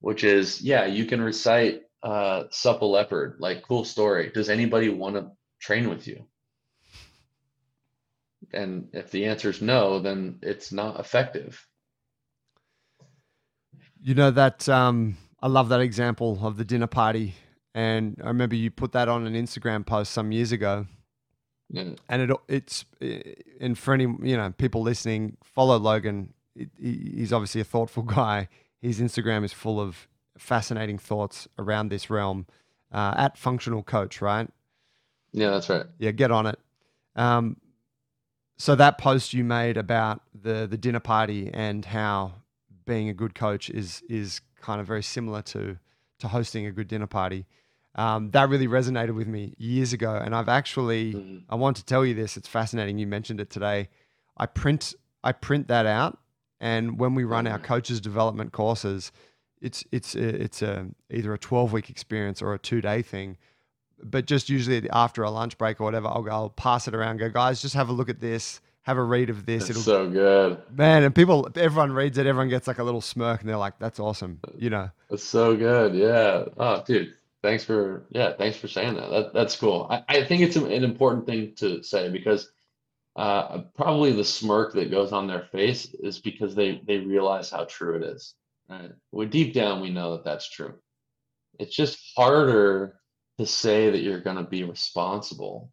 which is yeah you can recite uh supple leopard like cool story. Does anybody want to train with you and if the answer is no then it's not effective you know that um i love that example of the dinner party and I remember you put that on an Instagram post some years ago. Yeah. And it it's and for any you know people listening, follow Logan. he's obviously a thoughtful guy. His Instagram is full of fascinating thoughts around this realm. Uh, at Functional Coach, right? Yeah, that's right. Yeah, get on it. Um, so that post you made about the the dinner party and how being a good coach is is kind of very similar to to hosting a good dinner party. Um, that really resonated with me years ago. And I've actually, mm-hmm. I want to tell you this. It's fascinating. You mentioned it today. I print, I print that out, and when we run our mm-hmm. coaches development courses, it's it's a, it's a either a twelve week experience or a two day thing. But just usually after a lunch break or whatever, I'll go, I'll pass it around. Go, guys, just have a look at this. Have a read of this. It's It'll, so good, man. And people, everyone reads it. Everyone gets like a little smirk, and they're like, "That's awesome," you know. It's so good, yeah. Oh, dude, thanks for yeah thanks for saying that, that that's cool I, I think it's an important thing to say because uh, probably the smirk that goes on their face is because they they realize how true it is right well deep down we know that that's true it's just harder to say that you're going to be responsible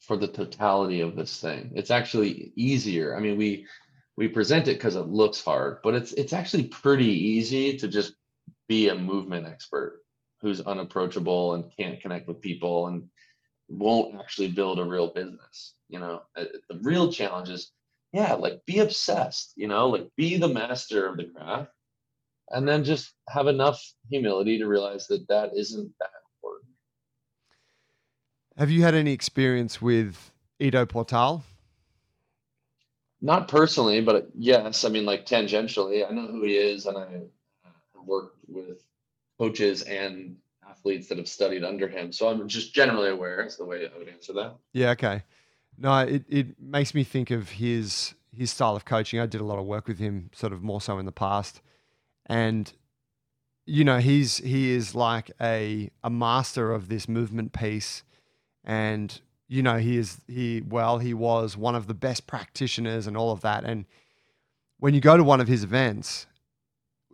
for the totality of this thing it's actually easier i mean we we present it because it looks hard but it's it's actually pretty easy to just be a movement expert who's unapproachable and can't connect with people and won't actually build a real business. You know, uh, the real challenge is yeah, like be obsessed, you know, like be the master of the craft and then just have enough humility to realize that that isn't that. Have you had any experience with Ido Portal? Not personally, but yes, I mean, like tangentially, I know who he is, and I uh, have worked with coaches and athletes that have studied under him. So I'm just generally aware. Is the way I would answer that. Yeah. Okay. No, it, it makes me think of his his style of coaching. I did a lot of work with him, sort of more so in the past, and you know he's he is like a a master of this movement piece, and you know he is he well he was one of the best practitioners and all of that. And when you go to one of his events,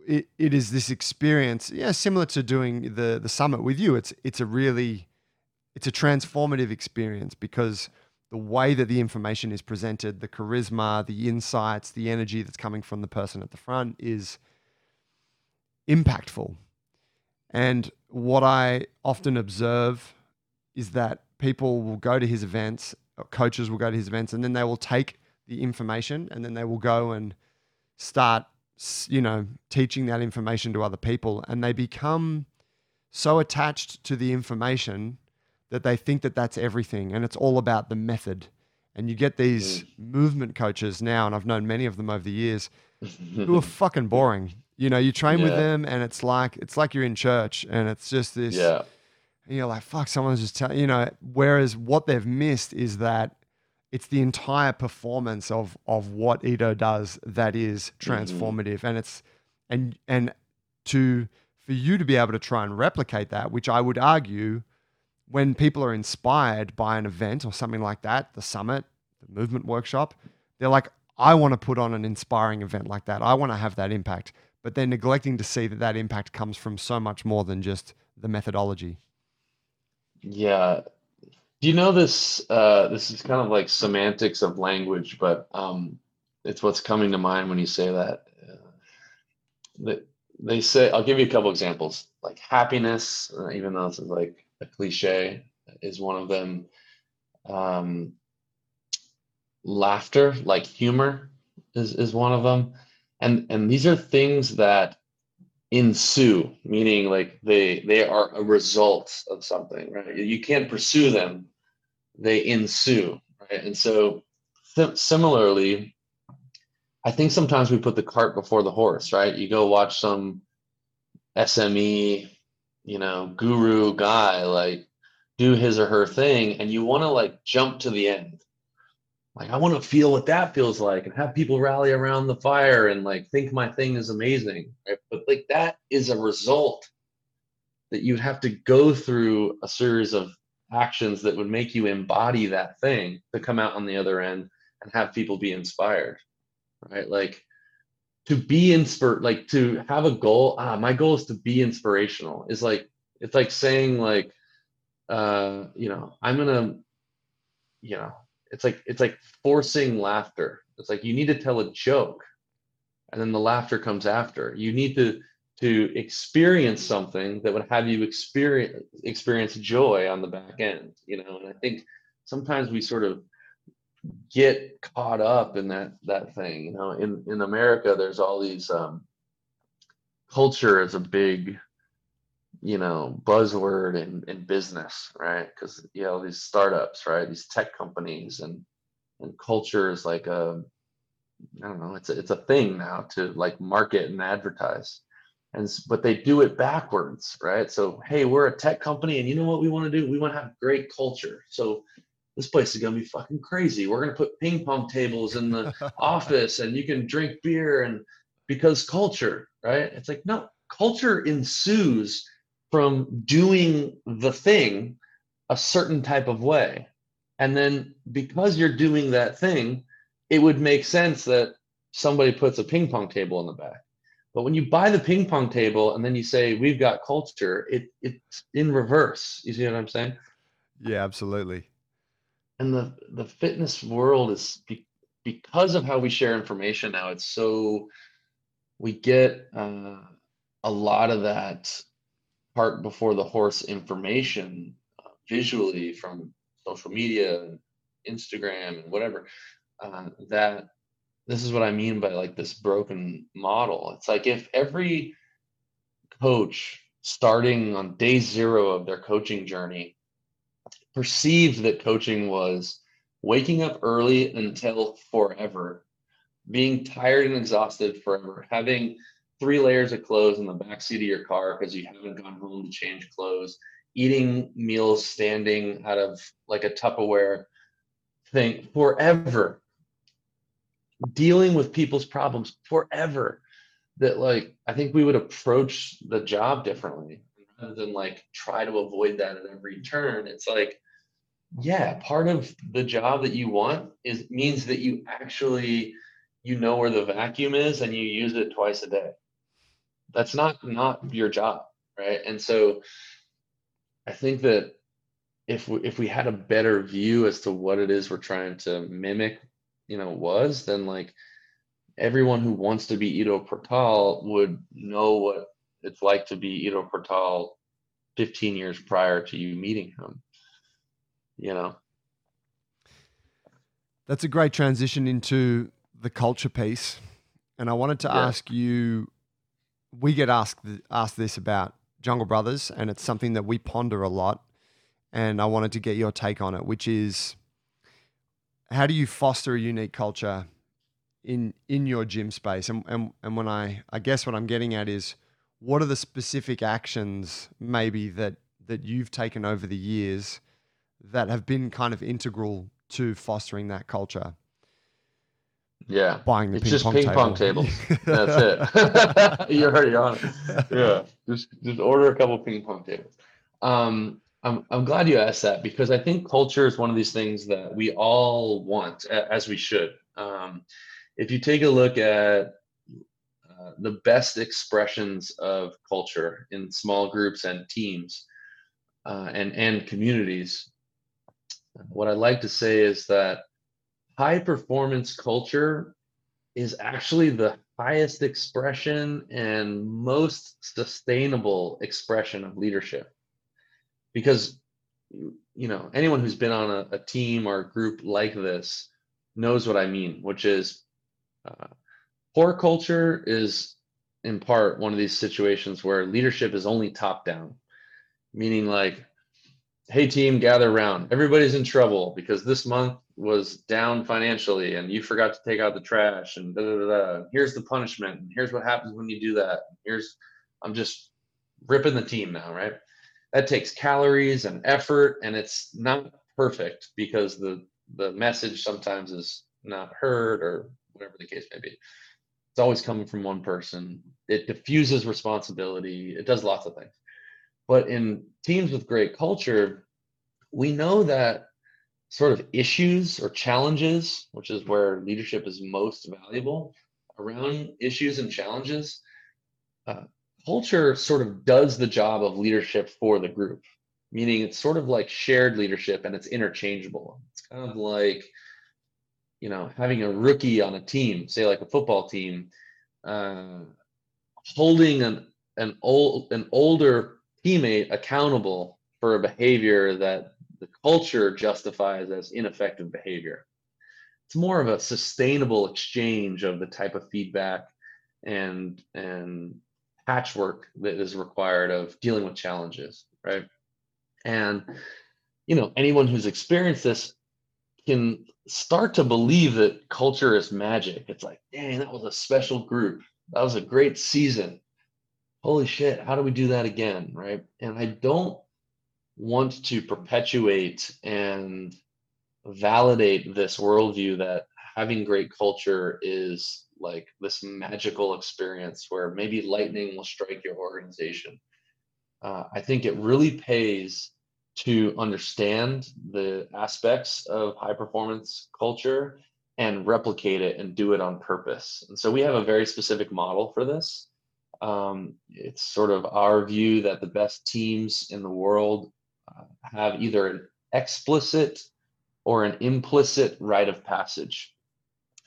it, it is this experience, yeah, similar to doing the the summit with you. It's it's a really it's a transformative experience because the way that the information is presented, the charisma, the insights, the energy that's coming from the person at the front is impactful. And what I often observe is that people will go to his events, coaches will go to his events, and then they will take the information and then they will go and start, you know, teaching that information to other people. And they become so attached to the information that they think that that's everything and it's all about the method. And you get these mm. movement coaches now, and I've known many of them over the years, who are fucking boring. You know, you train yeah. with them, and it's like it's like you're in church, and it's just this. Yeah. And you're like, fuck, someone's just telling you know. Whereas what they've missed is that it's the entire performance of of what Ido does that is mm-hmm. transformative, mm-hmm. and it's and and to for you to be able to try and replicate that, which I would argue, when people are inspired by an event or something like that, the summit, the movement workshop, they're like, I want to put on an inspiring event like that. I want to have that impact but they're neglecting to see that that impact comes from so much more than just the methodology. Yeah. Do you know this? Uh, this is kind of like semantics of language, but um, it's what's coming to mind when you say that. Uh, they say, I'll give you a couple examples. Like happiness, uh, even though this is like a cliche, is one of them. Um, laughter, like humor, is is one of them and and these are things that ensue meaning like they they are a result of something right? You can't pursue them they ensue right? And so th- similarly i think sometimes we put the cart before the horse right? You go watch some sme you know guru guy like do his or her thing and you want to like jump to the end like i want to feel what that feels like and have people rally around the fire and like think my thing is amazing right? but like that is a result that you'd have to go through a series of actions that would make you embody that thing to come out on the other end and have people be inspired right like to be inspired like to have a goal ah my goal is to be inspirational is like it's like saying like uh you know i'm gonna you know it's like it's like forcing laughter. It's like you need to tell a joke and then the laughter comes after. You need to to experience something that would have you experience experience joy on the back end you know? And i think sometimes we sort of get caught up in that that thing you know? In in america there's all these um culture is a big you know buzzword in, in business right? Because you know these startups right? These tech companies and and culture is like a i don't know it's a, it's a thing now to like market and advertise. And but they do it backwards right? So hey we're a tech company and you know what we want to do? We want to have great culture. So this place is going to be fucking crazy. We're going to put ping pong tables in the office and you can drink beer and because culture right? It's like no culture ensues from doing the thing a certain type of way. And then because you're doing that thing, it would make sense that somebody puts a ping pong table in the back. But when you buy the ping pong table and then you say we've got culture, it it's in reverse. You see what I'm saying? Yeah, absolutely. And the the fitness world is be, because of how we share information now. It's so we get uh, a lot of that cart before the horse information uh, visually from social media and Instagram and whatever uh, that this is what I mean by like this broken model. It's like if every coach starting on day zero of their coaching journey perceived that coaching was waking up early until forever, being tired and exhausted forever, having three layers of clothes in the back seat of your car because you haven't gone home to change clothes, eating meals standing out of like a Tupperware thing forever, dealing with people's problems forever. That like I think we would approach the job differently rather than like try to avoid that at every turn. It's like, yeah, part of the job that you want is means that you actually you know where the vacuum is and you use it twice a day. That's not not your job, right? And so I think that if we, if we had a better view as to what it is we're trying to mimic, you know, was then like everyone who wants to be Ido Portal would know what it's like to be Ido Portal 15 years prior to you meeting him. You know. That's a great transition into the culture piece. And I wanted to yeah. ask you we get asked asked this about Jungle Brothers and it's something that we ponder a lot and I wanted to get your take on it, which is how do you foster a unique culture in in your gym space? And and, and when I I guess what I'm getting at is what are the specific actions maybe that that you've taken over the years that have been kind of integral to fostering that culture? Yeah, buying the it's ping just pong ping table. pong tables. That's it. You're already on it. Yeah, just just order a couple ping pong tables. Um, I'm, I'm glad you asked that because I think culture is one of these things that we all want, as we should. Um, if you take a look at uh, the best expressions of culture in small groups and teams uh, and, and communities, what I'd like to say is that high performance culture is actually the highest expression and most sustainable expression of leadership. Because you know anyone who's been on a, a team or a group like this knows what I mean, which is uh, poor culture is in part one of these situations where leadership is only top down, meaning like, hey team, gather around. Everybody's in trouble because this month was down financially and you forgot to take out the trash and da da da. Here's the punishment. And here's what happens when you do that. Here's I'm just ripping the team now, right? that takes calories and effort and it's not perfect because the the message sometimes is not heard or whatever the case may be it's always coming from one person it diffuses responsibility it does lots of things but in teams with great culture we know that sort of issues or challenges which is where leadership is most valuable around issues and challenges uh, culture sort of does the job of leadership for the group, meaning it's sort of like shared leadership and it's interchangeable. It's kind of like, you know, having a rookie on a team, say like a football team, uh, holding an an old an older teammate accountable for a behavior that the culture justifies as ineffective behavior. It's more of a sustainable exchange of the type of feedback and and patchwork that is required of dealing with challenges, right? And you know, anyone who's experienced this can start to believe that culture is magic. It's like, dang, that was a special group. That was a great season. Holy shit, how do we do that again, right? And I don't want to perpetuate and validate this worldview that having great culture is like this magical experience where maybe lightning will strike your organization. Uh, I think it really pays to understand the aspects of high performance culture and replicate it and do it on purpose. And so we have a very specific model for this. Um, it's sort of our view that the best teams in the world uh, have either an explicit or an implicit rite of passage,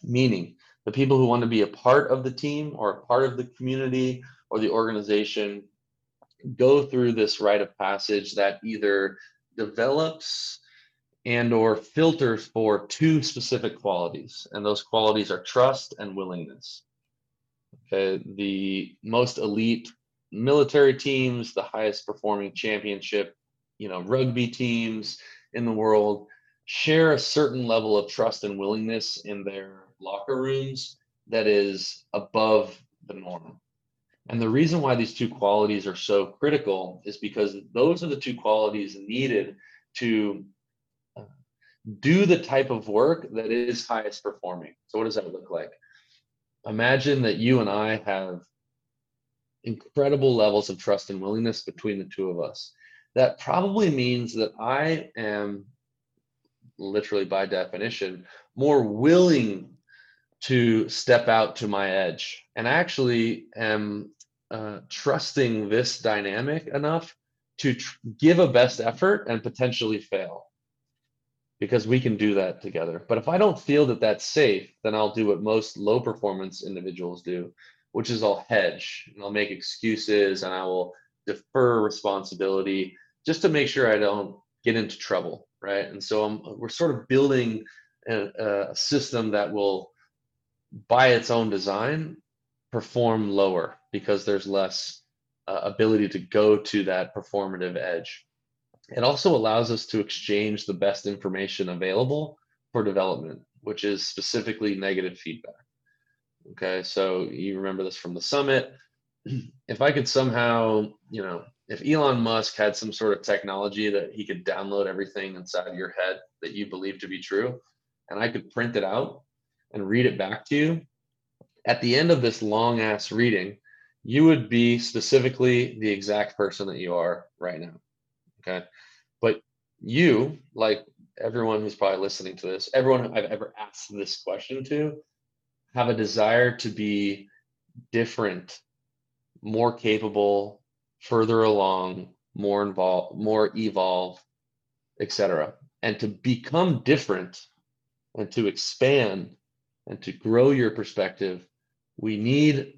meaning the people who want to be a part of the team or a part of the community or the organization go through this rite of passage that either develops and or filters for two specific qualities and those qualities are trust and willingness okay the most elite military teams the highest performing championship you know rugby teams in the world share a certain level of trust and willingness in their locker rooms that is above the norm and the reason why these two qualities are so critical is because those are the two qualities needed to uh, do the type of work that is highest performing. So, what does that look like? Imagine that you and I have incredible levels of trust and willingness between the two of us. That probably means that I am literally by definition more willing to step out to my edge and I actually am uh, trusting this dynamic enough to tr- give a best effort and potentially fail because we can do that together. But if I don't feel that that's safe, then I'll do what most low performance individuals do, which is I'll hedge and I'll make excuses and I will defer responsibility just to make sure I don't get into trouble, right? And so I'm, we're sort of building a, a system that will, by its own design, perform lower because there's less uh, ability to go to that performative edge. It also allows us to exchange the best information available for development, which is specifically negative feedback. Okay, so you remember this from the summit. If I could somehow, you know, if Elon Musk had some sort of technology that he could download everything inside your head that you believe to be true, and I could print it out and read it back to you, at the end of this long ass reading, you would be specifically the exact person that you are right now. Okay. But you, like everyone who's probably listening to this, everyone I've ever asked this question to, have a desire to be different, more capable, further along, more involved, more evolved, etc. And to become different and to expand and to grow your perspective, we need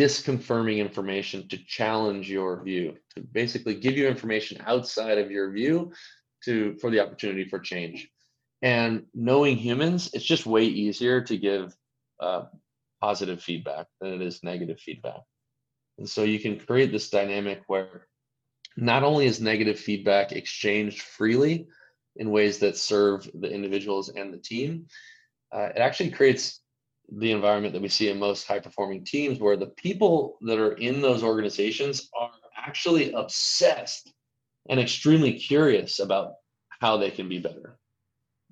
disconfirming information to challenge your view, to basically give you information outside of your view to for the opportunity for change. And knowing humans, it's just way easier to give uh, positive feedback than it is negative feedback. And so you can create this dynamic where not only is negative feedback exchanged freely in ways that serve the individuals and the team, uh, it actually creates the environment that we see in most high performing teams where the people that are in those organizations are actually obsessed and extremely curious about how they can be better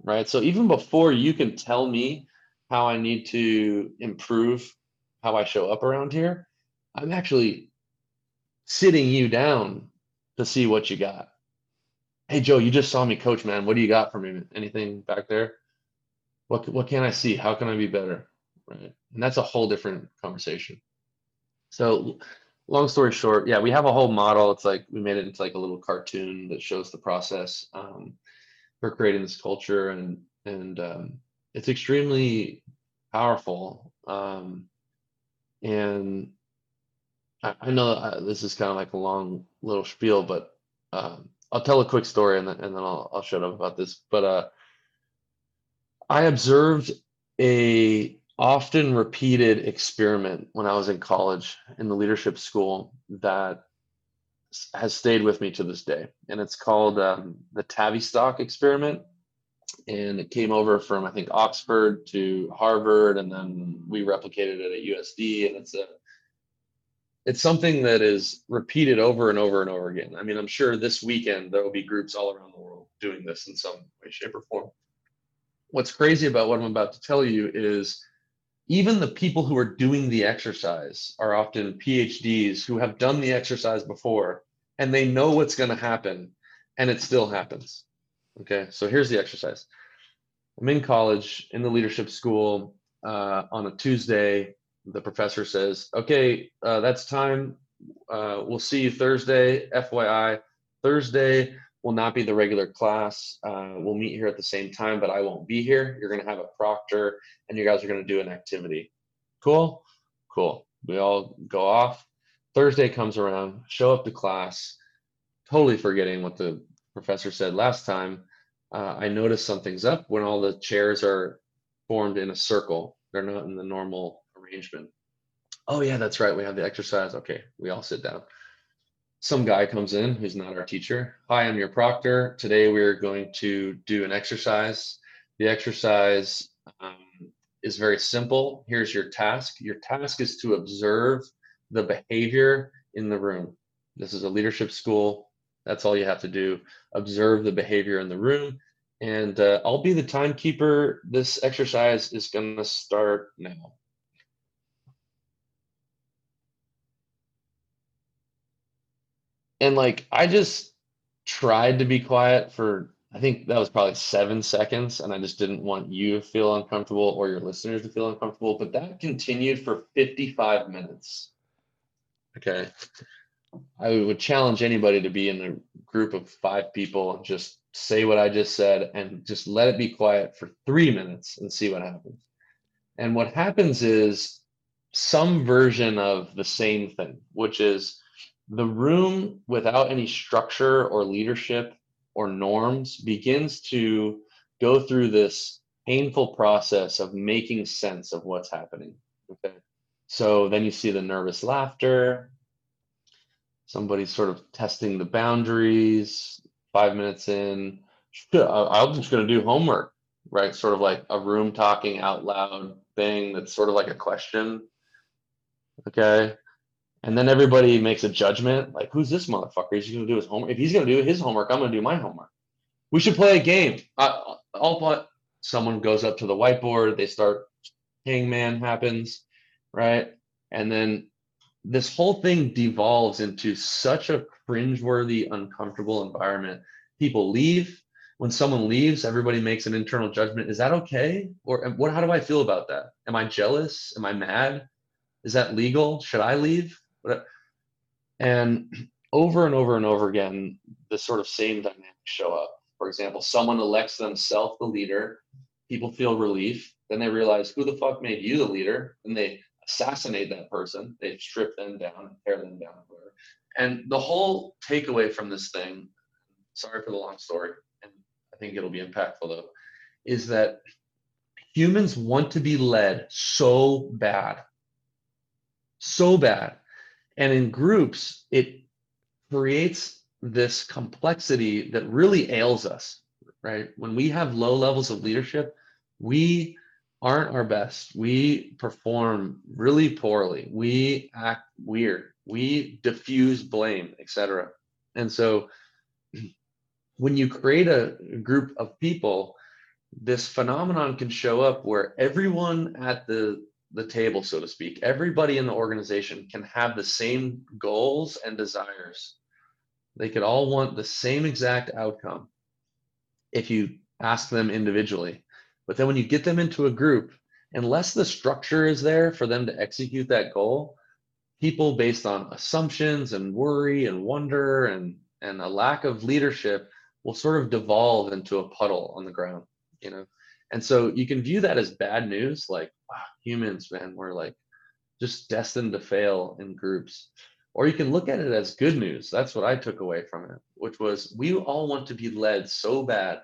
right? So even before you can tell me how i need to improve how i show up around here i'm actually sitting you down to see what you got. Hey joe you just saw me coach man. What do you got for me? Anything back there? What, what can i see? How can i be better right? And that's a whole different conversation. So, long story short, yeah, we have a whole model. It's like we made it into like a little cartoon that shows the process um, for creating this culture, and and um, it's extremely powerful. Um, and I, I know uh, this is kind of like a long little spiel, but um, I'll tell a quick story and then and then I'll I'll shut up about this. But uh, I observed a often repeated experiment when I was in college in the leadership school that has stayed with me to this day. And it's called um, the Tavistock experiment. And it came over from, I think, Oxford to Harvard, and then we replicated it at USD. And it's a it's something that is repeated over and over and over again. I mean, I'm sure this weekend there will be groups all around the world doing this in some way, shape, or form. What's crazy about what I'm about to tell you is even the people who are doing the exercise are often PhDs who have done the exercise before and they know what's going to happen and it still happens. Okay, so here's the exercise. I'm in college in the leadership school uh, on a Tuesday. The professor says, Okay, uh, that's time. Uh, we'll see you Thursday. FYI, Thursday, will not be the regular class. Uh, we'll meet here at the same time, but I won't be here. You're going to have a proctor and you guys are going to do an activity. Cool? Cool. We all go off. Thursday comes around, show up to class, totally forgetting what the professor said last time. uh, I notice something's up when all the chairs are formed in a circle. They're not in the normal arrangement. Oh yeah, that's right. We have the exercise. Okay, we all sit down. Some guy comes in who's not our teacher. Hi, I'm your proctor. Today we're going to do an exercise. The exercise um, is very simple. Here's your task. Your task is to observe the behavior in the room. This is a leadership school. That's all you have to do. Observe the behavior in the room. And uh, I'll be the timekeeper. This exercise is going to start now. And like, I just tried to be quiet for, I think that was probably seven seconds. And I just didn't want you to feel uncomfortable or your listeners to feel uncomfortable. But that continued for 55 minutes. Okay. I would challenge anybody to be in a group of five people and just say what I just said and just let it be quiet for three minutes and see what happens. And what happens is some version of the same thing, which is the room without any structure or leadership or norms begins to go through this painful process of making sense of what's happening. Okay. So then you see the nervous laughter, somebody's sort of testing the boundaries five minutes in i'm just going to do homework right sort of like a room talking out loud thing that's sort of like a question okay and then everybody makes a judgment like who's this motherfucker he's going to do his homework if he's going to do his homework i'm going to do my homework we should play a game I, i'll someone goes up to the whiteboard they start hangman happens right and then this whole thing devolves into such a cringeworthy, uncomfortable environment. People leave. When someone leaves, everybody makes an internal judgment. Is that okay? Or what? How do I feel about that? Am I jealous? Am I mad? Is that legal? Should I leave? And over and over and over again, the sort of same dynamics show up. For example, someone elects themselves the leader. People feel relief. Then they realize, who the fuck made you the leader? And they assassinate that person. They strip them down, tear them down, whatever. And the whole takeaway from this thing, sorry for the long story, and I think it'll be impactful though, is that humans want to be led so bad, so bad. And in groups, it creates this complexity that really ails us, right? When we have low levels of leadership, we aren't our best. We perform really poorly. We act weird. We diffuse blame, etc. And so when you create a group of people, this phenomenon can show up where everyone at the the table, so to speak, everybody in the organization can have the same goals and desires. They could all want the same exact outcome if you ask them individually. But then when you get them into a group, unless the structure is there for them to execute that goal, people based on assumptions and worry and wonder and and a lack of leadership will sort of devolve into a puddle on the ground, you know. And so you can view that as bad news, like wow, humans, man, we're like just destined to fail in groups. Or you can look at it as good news. That's what I took away from it, which was we all want to be led so bad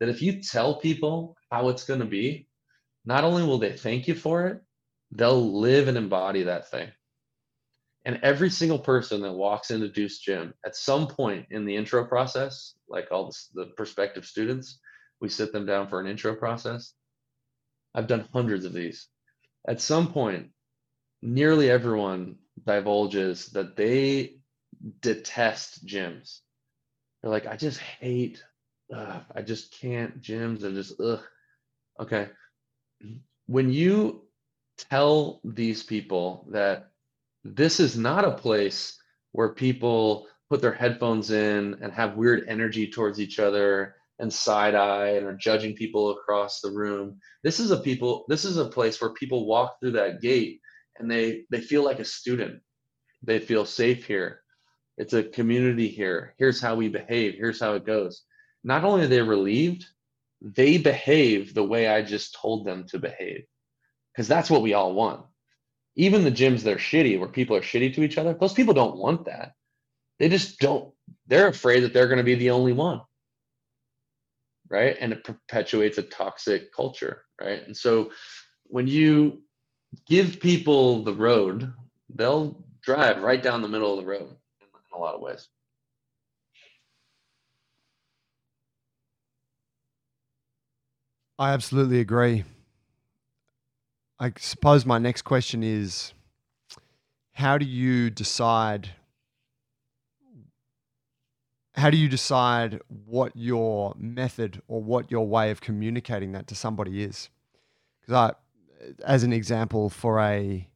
that if you tell people how it's going to be, not only will they thank you for it, they'll live and embody that thing. And every single person that walks into Deuce Gym at some point in the intro process, like all the prospective students, we sit them down for an intro process. I've done hundreds of these. At some point, nearly everyone divulges that they detest gyms. They're like, I just hate ugh, I just can't. Gyms are just ugh. Okay. When you tell these people that this is not a place where people put their headphones in and have weird energy towards each other and side eye and are judging people across the room. This is a people this is a place where people walk through that gate and they they feel like a student. They feel safe here. It's a community here. Here's how we behave. Here's how it goes not only are they relieved, they behave the way I just told them to behave. Because that's what we all want. Even the gyms that are shitty, where people are shitty to each other, those people don't want that. They just don't, they're afraid that they're going to be the only one. Right? And it perpetuates a toxic culture, right? And so when you give people the road, they'll drive right down the middle of the road in a lot of ways. I absolutely agree. I suppose my next question is how do you decide how do you decide what your method or what your way of communicating that to somebody is? Because I, as an example, for a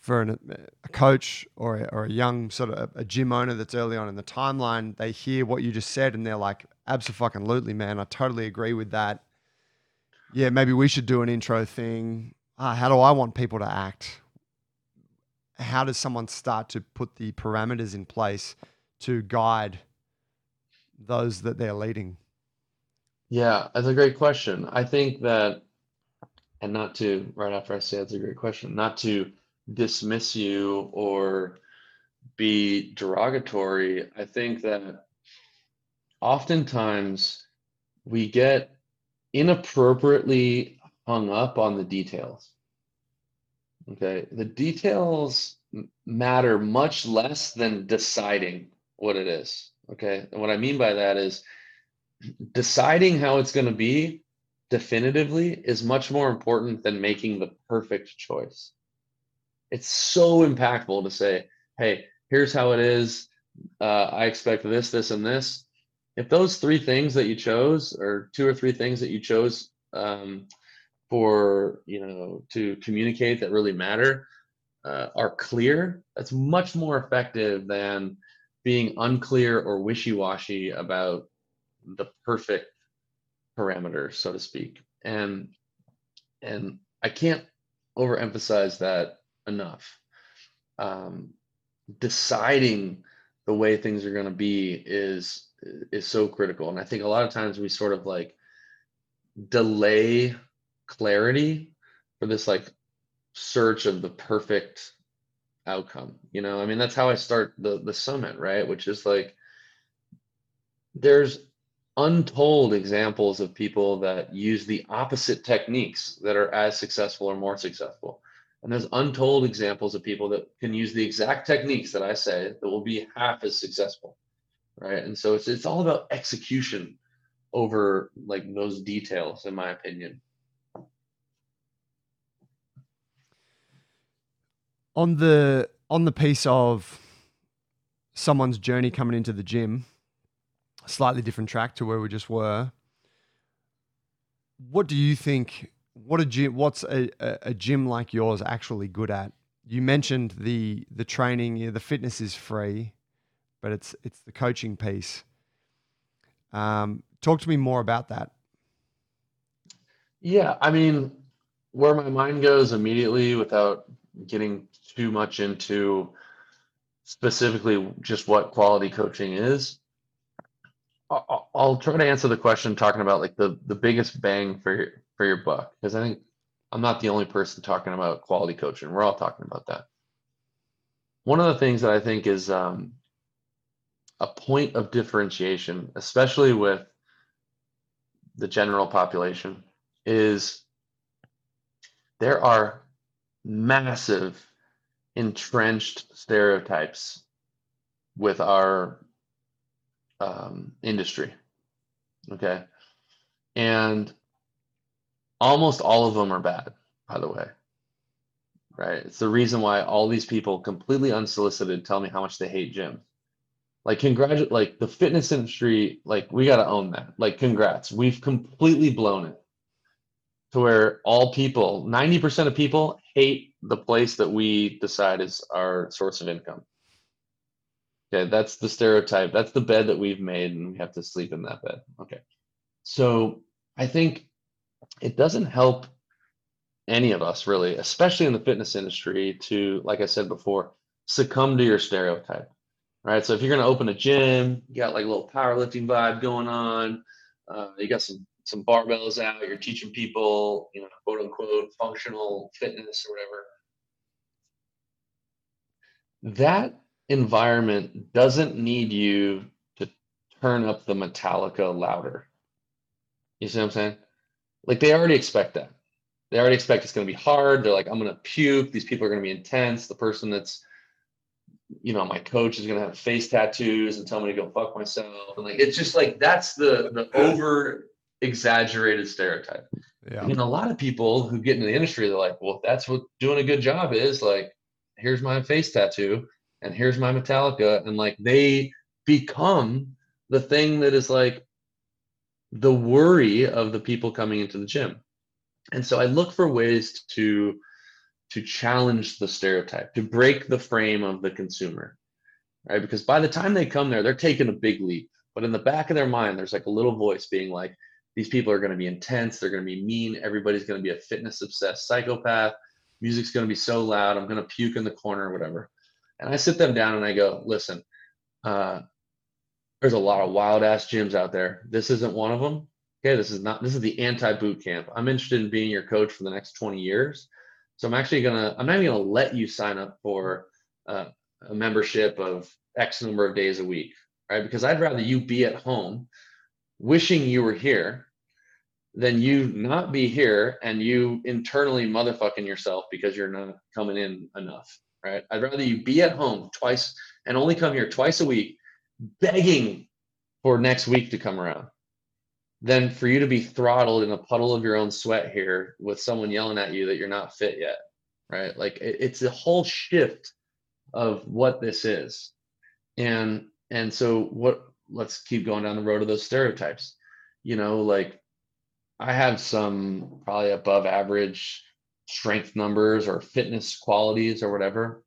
for an, a coach or a, or a young sort of a gym owner that's early on in the timeline, they hear what you just said and they're like, "Absolutely, man! I totally agree with that." Yeah, maybe we should do an intro thing. Ah, how do I want people to act? How does someone start to put the parameters in place to guide those that they're leading? Yeah, that's a great question. I think that, and not to, right after I say that's a great question, not to dismiss you or be derogatory, I think that oftentimes we get inappropriately hung up on the details. Okay, the details matter much less than deciding what it is. Okay. And what I mean by that is deciding how it's going to be definitively is much more important than making the perfect choice. It's so impactful to say, hey, here's how it is. Uh, I expect this, this, and this. If those three things that you chose, or two or three things that you chose um, for, you know, to communicate that really matter, uh, are clear, that's much more effective than being unclear or wishy-washy about the perfect parameter, so to speak. And and I can't overemphasize that enough. Um, deciding the way things are going to be is is so critical, and I think a lot of times we sort of like delay clarity for this like search of the perfect outcome you know? I mean that's how i start the the summit right? Which is like there's untold examples of people that use the opposite techniques that are as successful or more successful. And there's untold examples of people that can use the exact techniques that i say that will be half as successful right? And so it's it's all about execution over like those details in my opinion on the on the piece of someone's journey coming into the gym, slightly different track to where we just were. What do you think? What a gym? What's a, a, gym like yours actually good at? You mentioned the the training. The fitness is free, but it's it's the coaching piece. Um, talk to me more about that. Yeah, I mean, where my mind goes immediately without getting too much into specifically just what quality coaching is. I'll, try to answer the question talking about like the the biggest bang for your for your buck because I think I'm not the only person talking about quality coaching. We're all talking about that. One of the things that I think is um, a point of differentiation, especially with the general population, is there are massive entrenched stereotypes with our um, industry. Okay. And almost all of them are bad, by the way. Right. It's the reason why all these people completely unsolicited tell me how much they hate gym. Like congratulate like the fitness industry, like we gotta own that. Like congrats. We've completely blown it to where all people, 90% of people hate the place that we decide is our source of income. Okay, that's the stereotype. That's the bed that we've made, and we have to sleep in that bed. Okay. So I think it doesn't help any of us really, especially in the fitness industry, to, like I said before, succumb to your stereotype. Right. So if you're going to open a gym, you got like a little powerlifting vibe going on, uh, you got some some barbells out, you're teaching people, you know, quote unquote, functional fitness or whatever. That environment doesn't need you to turn up the Metallica louder. You see what I'm saying? Like they already expect that. They already expect it's going to be hard. They're like, I'm going to puke. These people are going to be intense. The person that's, you know, my coach is going to have face tattoos and tell me to go fuck myself. And like, it's just like that's the the over exaggerated stereotype. Yeah. And a lot of people who get into the industry, they're like, well, that's what doing a good job is. Like, here's my face tattoo and here's my Metallica. And like they become the thing that is like the worry of the people coming into the gym. And so I look for ways to to challenge the stereotype, to break the frame of the consumer. Right? Because by the time they come there, they're taking a big leap. But in the back of their mind, there's like a little voice being like, these people are going to be intense, they're going to be mean, everybody's going to be a fitness obsessed psychopath, music's going to be so loud, I'm going to puke in the corner or whatever. And I sit them down and I go, listen, uh, there's a lot of wild ass gyms out there. This isn't one of them. Okay, this is not this is the anti boot camp. I'm interested in being your coach for the next 20 years. So I'm actually gonna I'm not even gonna let you sign up for uh, a membership of X number of days a week, right? Because I'd rather you be at home wishing you were here than you not be here and you internally motherfucking yourself because you're not coming in enough, right? I'd rather you be at home twice and only come here twice a week begging for next week to come around than for you to be throttled in a puddle of your own sweat here with someone yelling at you that you're not fit yet right like it, it's a whole shift of what this is and and so what let's keep going down the road of those stereotypes you know like i have some probably above average strength numbers or fitness qualities or whatever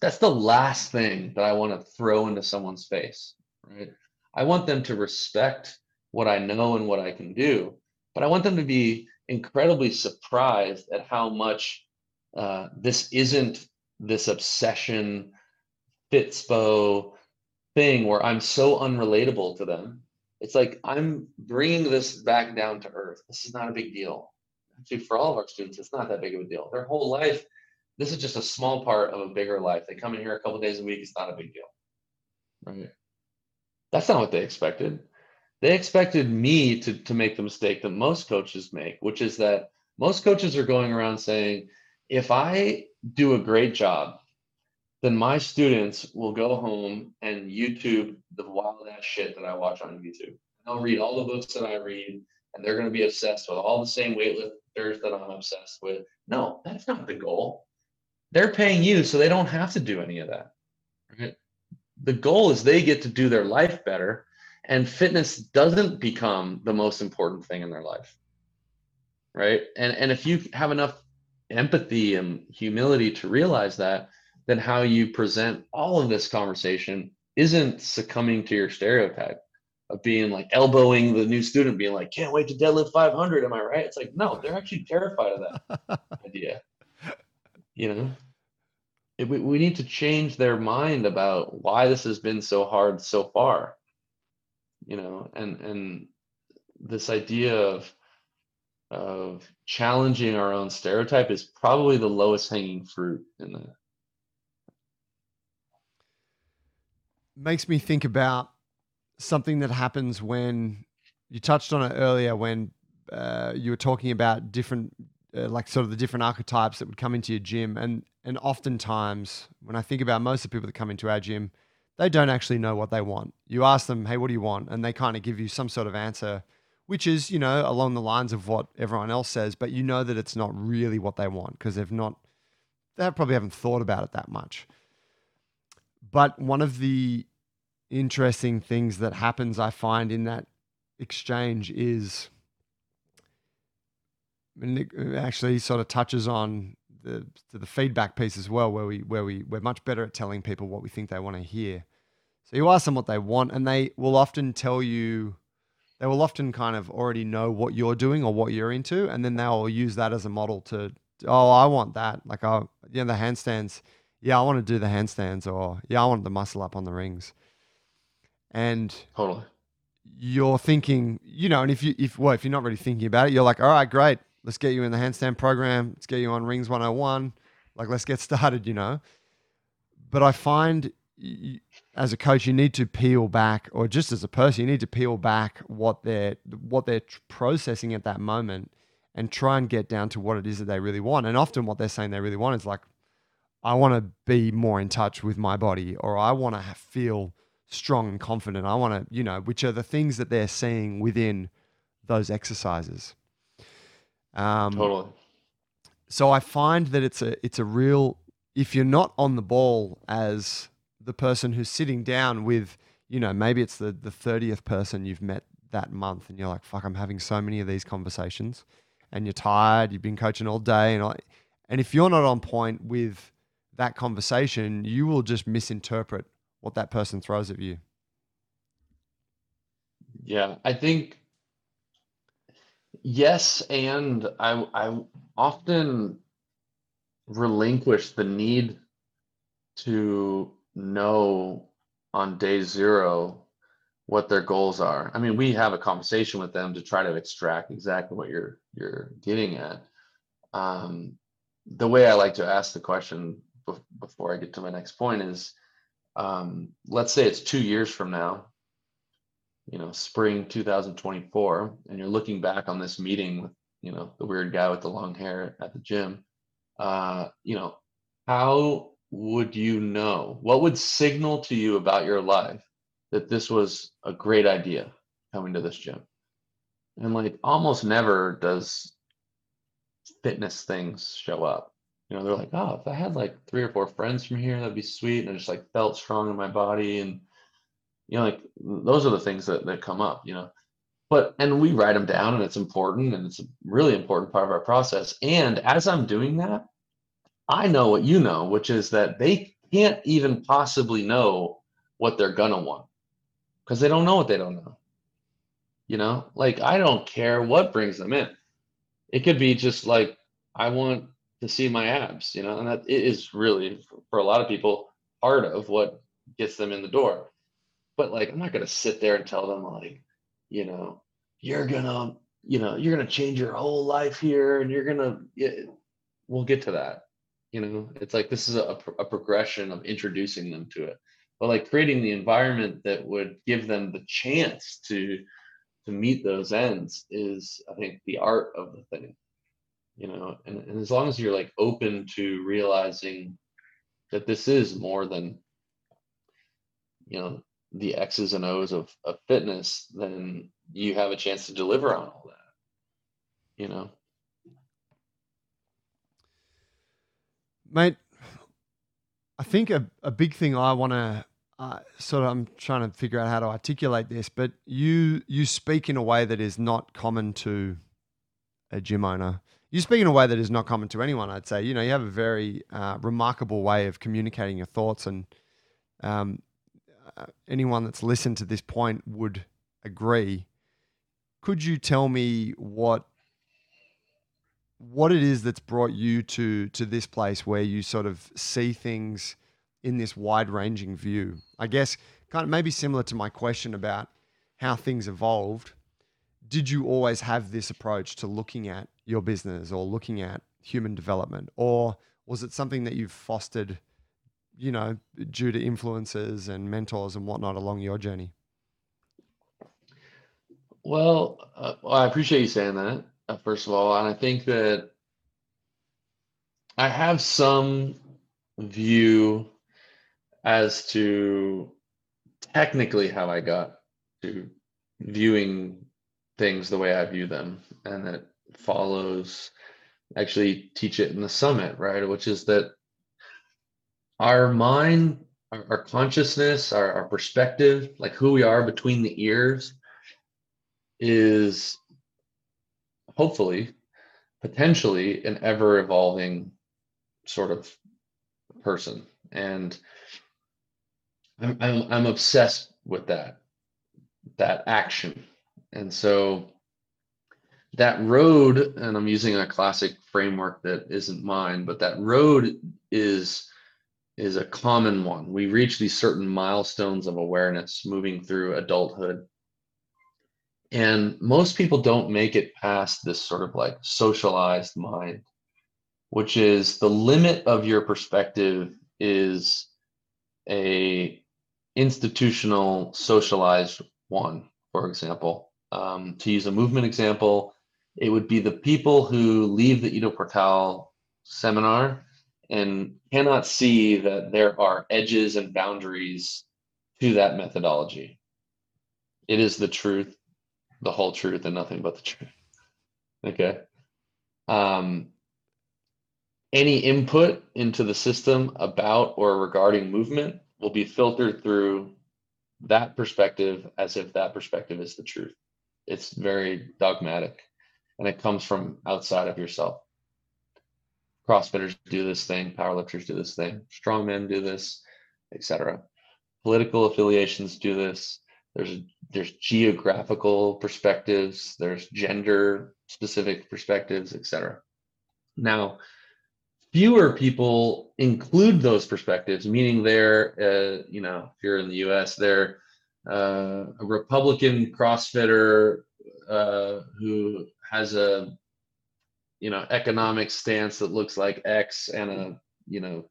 that's the last thing that I want to throw into someone's face, right? I want them to respect what I know and what I can do, but I want them to be incredibly surprised at how much uh, this isn't this obsession, fitspo thing where I'm so unrelatable to them. It's like I'm bringing this back down to earth. This is not a big deal. Actually, for all of our students, it's not that big of a deal. Their whole life this is just a small part of a bigger life. They come in here a couple days a week. It's not a big deal. Right. That's not what they expected. They expected me to, to make the mistake that most coaches make, which is that most coaches are going around saying, if I do a great job, then my students will go home and YouTube the wild ass shit that I watch on YouTube. They'll read all the books that I read, and they're going to be obsessed with all the same weightlifters that I'm obsessed with. No, that's not the goal. They're paying you so they don't have to do any of that. Right? The goal is they get to do their life better and fitness doesn't become the most important thing in their life. Right? And and if you have enough empathy and humility to realize that then how you present all of this conversation isn't succumbing to your stereotype of being like elbowing the new student being like can't wait to deadlift 500 am i right? It's like no they're actually terrified of that idea. You know? It, we, we need to change their mind about why this has been so hard so far. You know? And and this idea of of challenging our own stereotype is probably the lowest hanging fruit in the makes me think about something that happens when you touched on it earlier when uh, you were talking about different uh, like sort of the different archetypes that would come into your gym. And and oftentimes when i think about most of the people that come into our gym they don't actually know what they want. You ask them hey what do you want? And they kind of give you some sort of answer which is you know along the lines of what everyone else says but you know that it's not really what they want because they've not they probably haven't thought about it that much. But one of the interesting things that happens i find in that exchange is and it uh, actually sort of touches on the the feedback piece as well, where we where we we're much better at telling people what we think they want to hear. So you ask them what they want, and they will often tell you. They will often kind of already know what you're doing or what you're into, and then they'll use that as a model to, oh, I want that. Like, oh, yeah, the handstands. Yeah, I want to do the handstands, or yeah, I want the muscle up on the rings. And totally, you're thinking, you know, and if you if well, if you're not really thinking about it, you're like, all right, great let's get you in the handstand program. Let's get you on Rings 101. Like, let's get started, you know. But I find you, as a coach, you need to peel back, or just as a person, you need to peel back what they're what they're processing at that moment, and try and get down to what it is that they really want. And often, what they're saying they really want is like, I want to be more in touch with my body, or I want to feel strong and confident. I want to, you know, which are the things that they're seeing within those exercises. Um, totally. So I find that it's a it's a real if you're not on the ball as the person who's sitting down with, you know, maybe it's the the 30th person you've met that month and you're like, fuck, I'm having so many of these conversations and you're tired, you've been coaching all day and all, and if you're not on point with that conversation, you will just misinterpret what that person throws at you. Yeah, I think yes, and I I often relinquish the need to know on day zero what their goals are. I mean, we have a conversation with them to try to extract exactly what you're you're getting at. Um, the way I like to ask the question before I get to my next point is, um, let's say it's two years from now, you know, spring 2024, and you're looking back on this meeting with, you know, the weird guy with the long hair at the gym. Uh, you know, how would you know? What would signal to you about your life that this was a great idea coming to this gym? And like almost never does fitness things show up. You know, they're like, oh, if I had like three or four friends from here, that'd be sweet. And I just like felt strong in my body. And, you know, like those are the things that, that come up, you know. But, and we write them down and it's important and it's a really important part of our process. And as I'm doing that, I know what you know, which is that they can't even possibly know what they're gonna want because they don't know what they don't know. You know, like I don't care what brings them in. It could be just like I want to see my abs, you know, and that is really for a lot of people part of what gets them in the door. But like I'm not gonna sit there and tell them like, you know, you're gonna, you know, you're gonna change your whole life here, and you're gonna. we'll get to that you know it's like this is a, a progression of introducing them to it but like creating the environment that would give them the chance to to meet those ends is i think the art of the thing you know and, and as long as you're like open to realizing that this is more than you know the x's and o's of, of fitness then you have a chance to deliver on all that you know Mate, I think a, a big thing I want to uh, sort of I'm trying to figure out how to articulate this, but you you speak in a way that is not common to a gym owner. You speak in a way that is not common to anyone. I'd say you know you have a very uh, remarkable way of communicating your thoughts, and um, uh, anyone that's listened to this point would agree. Could you tell me what what it is that's brought you to to this place where you sort of see things in this wide ranging view. I guess kind of maybe similar to my question about how things evolved. Did you always have this approach to looking at your business or looking at human development, or was it something that you've fostered, you know, due to influences and mentors and whatnot along your journey? Well, uh, well I appreciate you saying that uh, first of all, and I think that I have some view as to technically how I got to viewing things the way I view them, and that follows actually teach it in the summit, right? Which is that our mind, our, our consciousness, our, our perspective, like who we are between the ears, is hopefully, potentially an ever evolving sort of person. And I'm, I'm, I'm obsessed with that, that action. And so that road, and I'm using a classic framework that isn't mine, but that road is is a common one. We reach these certain milestones of awareness moving through adulthood and most people don't make it past this sort of like socialized mind, which is the limit of your perspective is a institutional socialized one, for example. Um, to use a movement example, it would be the people who leave the Ido Portal seminar and cannot see that there are edges and boundaries to that methodology. It is the truth, the whole truth, and nothing but the truth. Okay. Um, any input into the system about or regarding movement will be filtered through that perspective as if that perspective is the truth. It's very dogmatic and it comes from outside of yourself. CrossFitters do this thing, powerlifters do this thing, strongmen do this, etc. Political affiliations do this. There's there's geographical perspectives, there's gender specific perspectives, etc. Now, fewer people include those perspectives, meaning they're, uh, you know, if you're in the U.S., they're uh, a Republican CrossFitter uh, who has a you know economic stance that looks like X and a you know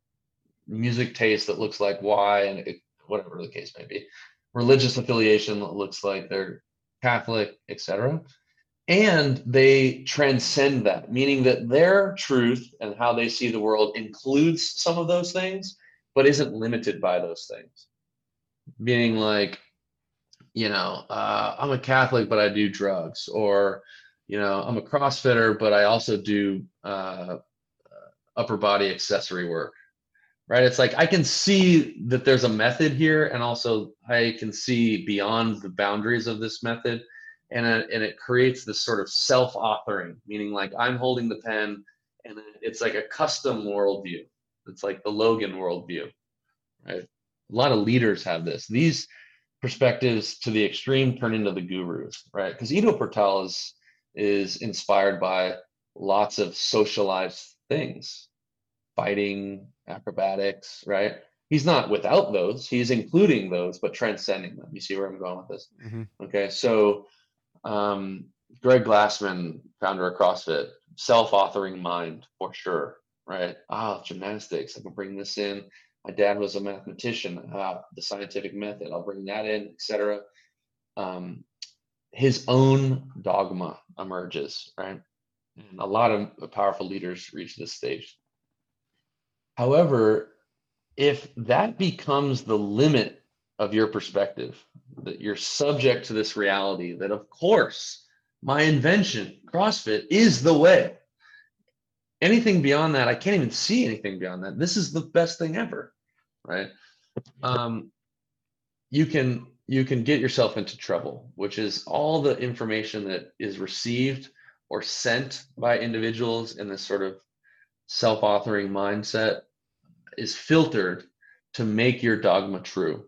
music taste that looks like Y and it, whatever the case may be, religious affiliation that looks like they're Catholic, etc. And they transcend that, meaning that their truth and how they see the world includes some of those things, but isn't limited by those things. Meaning, like, you know, uh, I'm a Catholic, but I do drugs, or you know, I'm a CrossFitter, but I also do uh, upper body accessory work, right? It's like I can see that there's a method here, and also I can see beyond the boundaries of this method, and it, and it creates this sort of self-authoring, meaning like I'm holding the pen, and it's like a custom worldview. It's like the Logan worldview, right? A lot of leaders have this. These perspectives to the extreme turn into the gurus, right? Because Ido Portal is is inspired by lots of socialized things. Fighting acrobatics right? He's not without those. He's including those but transcending them. You see where i'm going with this? Mm-hmm. okay so um, greg glassman founder of crossfit self-authoring mind for sure right? Ah gymnastics i can bring this in. My dad was a mathematician ah, the scientific method i'll bring that in etc um, his own dogma emerges, right? And a lot of powerful leaders reach this stage. However, if that becomes the limit of your perspective, that you're subject to this reality, that of course, my invention, CrossFit, is the way. Anything beyond that, I can't even see anything beyond that. This is the best thing ever, right? Um, you can you can get yourself into trouble, which is all the information that is received or sent by individuals in this sort of self authoring mindset is filtered to make your dogma true.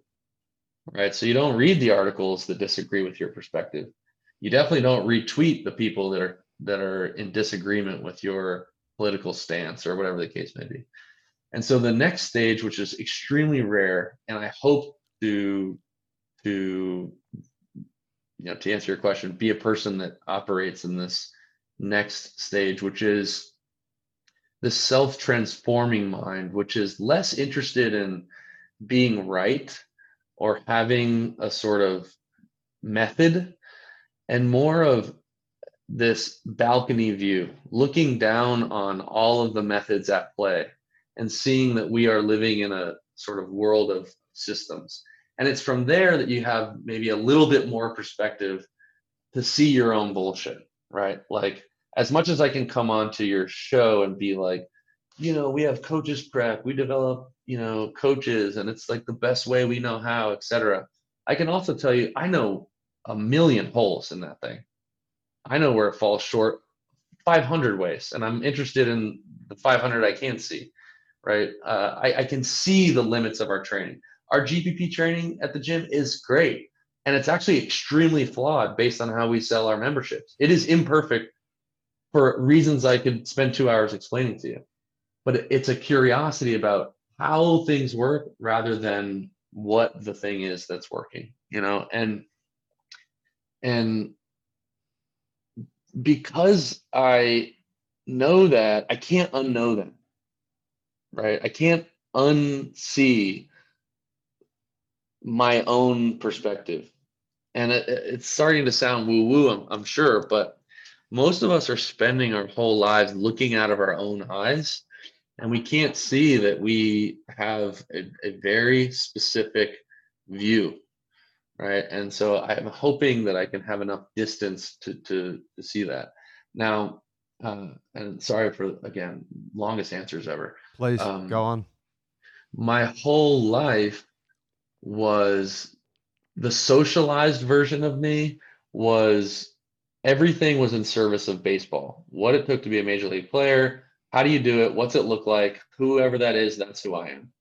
Right. So you don't read the articles that disagree with your perspective. You definitely don't retweet the people that are that are in disagreement with your political stance or whatever the case may be. And so the next stage, which is extremely rare, and I hope to to you know to answer your question be a person that operates in this next stage which is the self-transforming mind which is less interested in being right or having a sort of method and more of this balcony view looking down on all of the methods at play and seeing that we are living in a sort of world of systems and it's from there that you have maybe a little bit more perspective to see your own bullshit, right? Like, as much as I can come onto your show and be like, you know, we have coaches prep, we develop, you know, coaches, and it's like the best way we know how, etc. I can also tell you, I know a million holes in that thing. I know where it falls short 500 ways, and I'm interested in the 500 I can see, right? Uh, I, I can see the limits of our training our GPP training at the gym is great. And it's actually extremely flawed based on how we sell our memberships. It is imperfect for reasons I could spend two hours explaining to you. But it's a curiosity about how things work rather than what the thing is that's working, you know? And and because I know that, I can't unknow that. Right? I can't unsee my own perspective. And it, it's starting to sound woo woo, I'm, I'm sure, but most of us are spending our whole lives looking out of our own eyes and we can't see that we have a, a very specific view right? And so i'm hoping that i can have enough distance to to, to see that. Now uh, and sorry for again longest answers ever. Please um, go on. my whole life was the socialized version of me was everything was in service of baseball. What it took to be a major league player how do you do it what's it look like whoever that is that's who i am.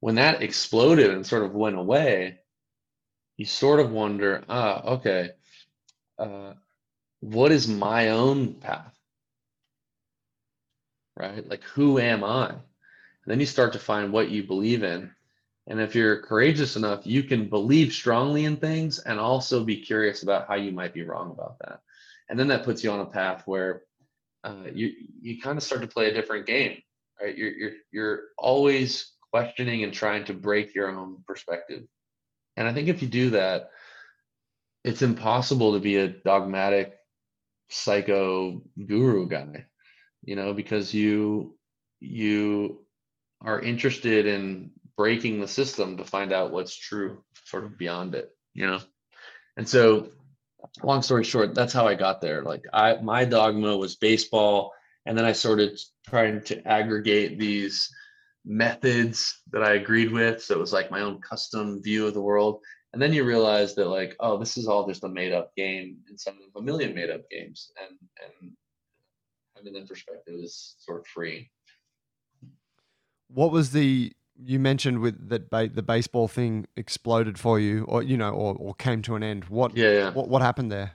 When that exploded and sort of went away you sort of wonder ah okay uh, what is my own path? Right? Like who am i? And then you start to find what you believe in and if you're courageous enough, you can believe strongly in things and also be curious about how you might be wrong about that. And then that puts you on a path where uh, you you kind of start to play a different game, right? You're you're you're always questioning and trying to break your own perspective. And I think if you do that, it's impossible to be a dogmatic psycho guru guy, you know, because you you are interested in breaking the system to find out what's true sort of mm-hmm. beyond it you know? And so long story short that's how i got there. Like i my dogma was baseball and then i started trying to aggregate these methods that i agreed with so it was like my own custom view of the world. And then you realize that like oh this is all just a made up game inside of a million made up games and and having that perspective is sort of free what was the you mentioned with that ba- the baseball thing exploded for you, or you know, or, or came to an end. What? Yeah, yeah. What, what happened there?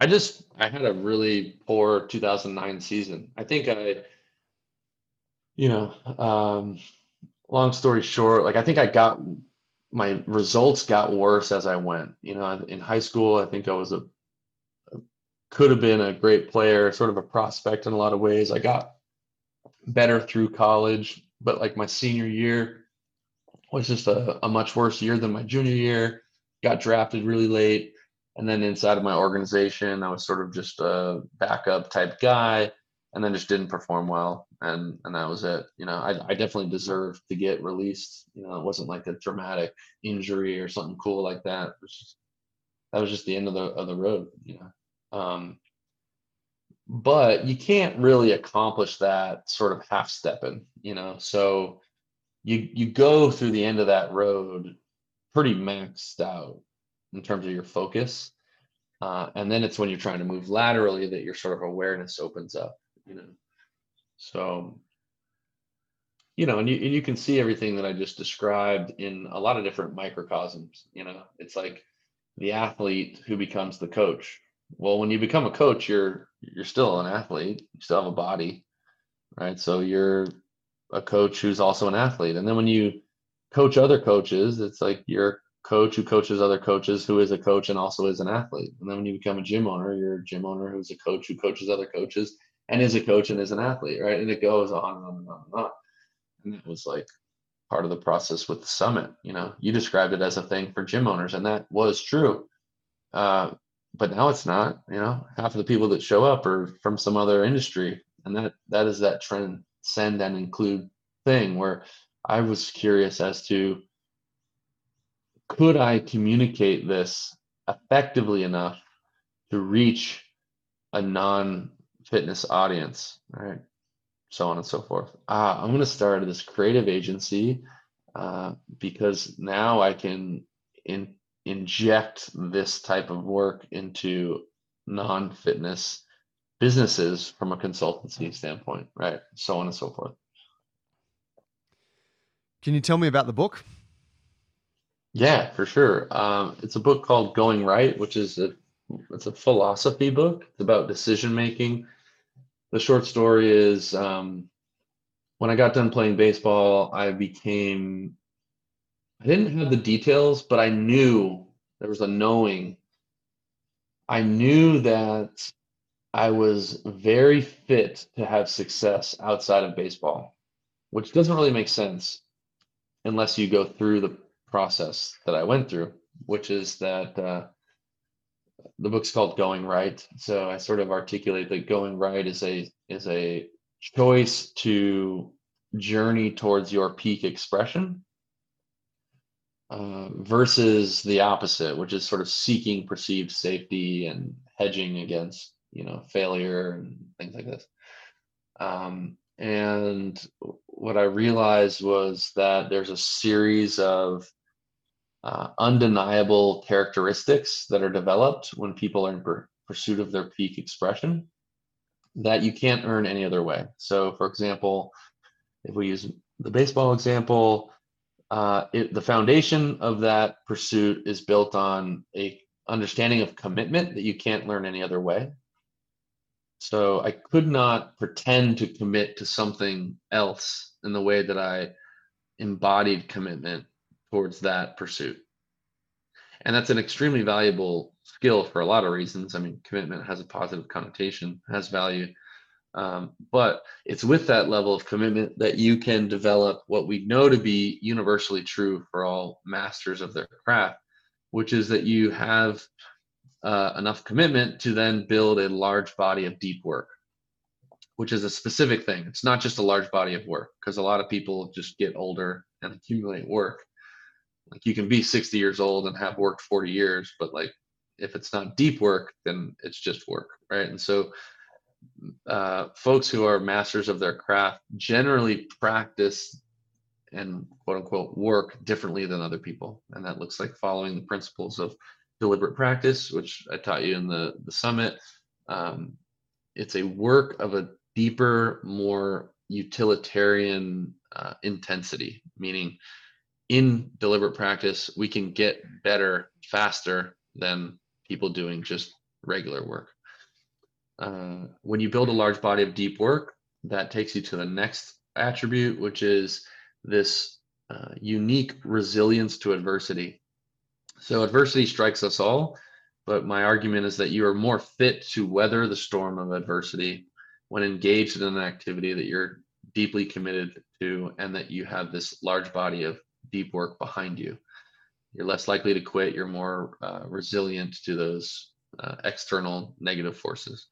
I just I had a really poor 2009 season. I think I, you know, um, long story short, like I think I got my results got worse as I went. You know, in high school, I think I was a, a could have been a great player, sort of a prospect in a lot of ways. I got better through college but like my senior year was just a, a much worse year than my junior year. Got drafted really late. And then inside of my organization, I was sort of just a backup type guy and then just didn't perform well. And and that was it. You know, I, I definitely deserved to get released. You know, it wasn't like a dramatic injury or something cool like that. Was just, that was just the end of the of the road, you know. Um, but you can't really accomplish that sort of half stepping you know? So you you go through the end of that road pretty maxed out in terms of your focus uh, and then it's when you're trying to move laterally that your sort of awareness opens up you know? So you know and you, and you can see everything that i just described in a lot of different microcosms you know? It's like the athlete who becomes the coach well when you become a coach you're you're still an athlete. You still have a body right? So you're a coach who's also an athlete. And then when you coach other coaches it's like you're a coach who coaches other coaches who is a coach and also is an athlete. And then when you become a gym owner you're a gym owner who's a coach who coaches other coaches and is a coach and is an athlete right? And it goes on and on and on and on. And that was like part of the process with the summit you know? You described it as a thing for gym owners and that was true. Uh, but now it's not you know? Half of the people that show up are from some other industry and that that is that trend send and include thing where i was curious as to could i communicate this effectively enough to reach a non-fitness audience right? So on and so forth. Uh, i'm going to start this creative agency uh, because now i can in inject this type of work into non-fitness businesses from a consultancy standpoint, right? So on and so forth. Can you tell me about the book? Yeah, for sure. Um, it's a book called Going Right, which is a it's a philosophy book. It's about decision making. The short story is um, when I got done playing baseball, I became I didn't have the details, but I knew there was a knowing. I knew that I was very fit to have success outside of baseball, which doesn't really make sense. unless you go through the process that I went through, which is that uh, the book's called Going Right. So I sort of articulate that going right is a is a choice to journey towards your peak expression uh, versus the opposite, which is sort of seeking perceived safety and hedging against you know failure and things like this. Um, and what I realized was that there's a series of uh, undeniable characteristics that are developed when people are in per- pursuit of their peak expression that you can't earn any other way. So, for example, if we use the baseball example, uh, it, the foundation of that pursuit is built on a understanding of commitment that you can't learn any other way. So I could not pretend to commit to something else in the way that I embodied commitment towards that pursuit. And that's an extremely valuable skill for a lot of reasons. I mean, commitment has a positive connotation, has value. Um, but it's with that level of commitment that you can develop what we know to be universally true for all masters of their craft, which is that you have uh, enough commitment to then build a large body of deep work, which is a specific thing. It's not just a large body of work because a lot of people just get older and accumulate work. Like you can be 60 years old and have worked 40 years, but like if it's not deep work, then it's just work, right? And so uh, folks who are masters of their craft generally practice and quote unquote work differently than other people. And that looks like following the principles of deliberate practice, which I taught you in the, the summit. Um, it's a work of a deeper, more utilitarian uh, intensity, meaning in deliberate practice, we can get better faster than people doing just regular work. Uh, when you build a large body of deep work, that takes you to the next attribute, which is this uh, unique resilience to adversity. So, adversity strikes us all, but my argument is that you are more fit to weather the storm of adversity when engaged in an activity that you're deeply committed to and that you have this large body of deep work behind you. You're less likely to quit, you're more uh, resilient to those uh, external negative forces.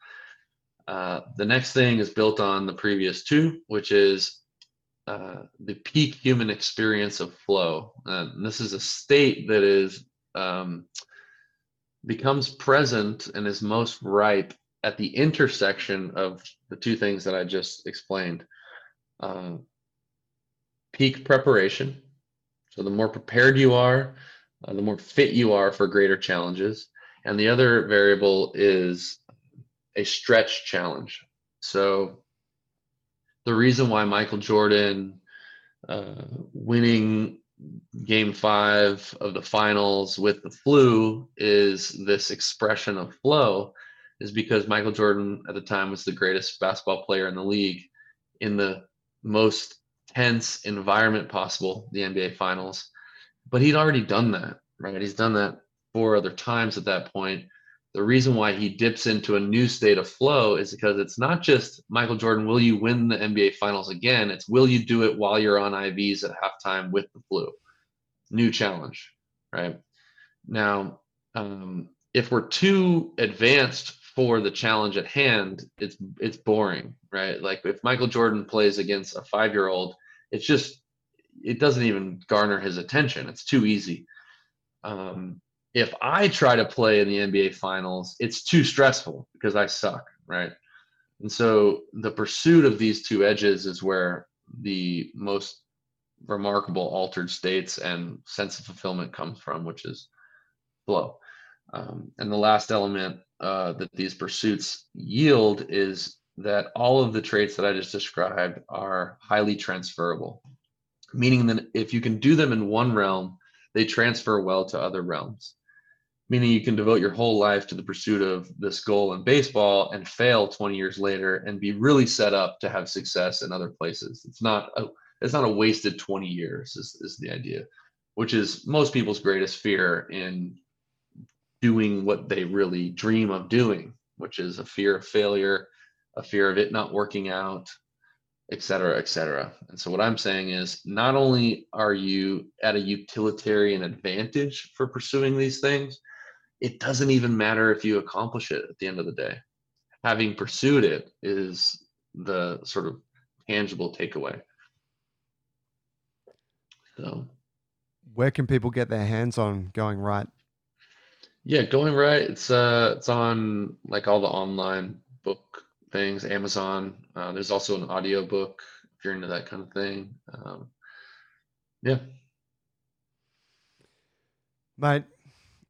Uh, the next thing is built on the previous two, which is uh, the peak human experience of flow. And this is a state that is um, becomes present and is most ripe at the intersection of the two things that I just explained. Uh, peak preparation. So the more prepared you are, uh, the more fit you are for greater challenges. And the other variable is a stretch challenge. So the reason why Michael Jordan uh, winning game five of the finals with the flu is this expression of flow is because Michael Jordan at the time was the greatest basketball player in the league in the most tense environment possible, the NBA finals. But he'd already done that, right? He's done that four other times at that point the reason why he dips into a new state of flow is because it's not just Michael Jordan, will you win the NBA finals again? It's will you do it while you're on IVs at halftime with the flu? New challenge, right? Now, um, if we're too advanced for the challenge at hand, it's it's boring, right? Like if Michael Jordan plays against a five year old, it's just it doesn't even garner his attention. It's too easy. Um, if I try to play in the NBA finals, it's too stressful because I suck, right? And so the pursuit of these two edges is where the most remarkable altered states and sense of fulfillment comes from, which is flow. Um, and the last element uh, that these pursuits yield is that all of the traits that I just described are highly transferable, meaning that if you can do them in one realm, they transfer well to other realms meaning you can devote your whole life to the pursuit of this goal in baseball and fail 20 years later and be really set up to have success in other places it's not a it's not a wasted 20 years is, is the idea which is most people's greatest fear in doing what they really dream of doing which is a fear of failure a fear of it not working out et cetera, et cetera. And so what I'm saying is not only are you at a utilitarian advantage for pursuing these things, it doesn't even matter if you accomplish it at the end of the day. Having pursued it is the sort of tangible takeaway. So where can people get their hands on going right? Yeah, going right. It's uh it's on like all the online book things, Amazon. Uh, there's also an audio book if you're into that kind of thing. Um, yeah. Mate,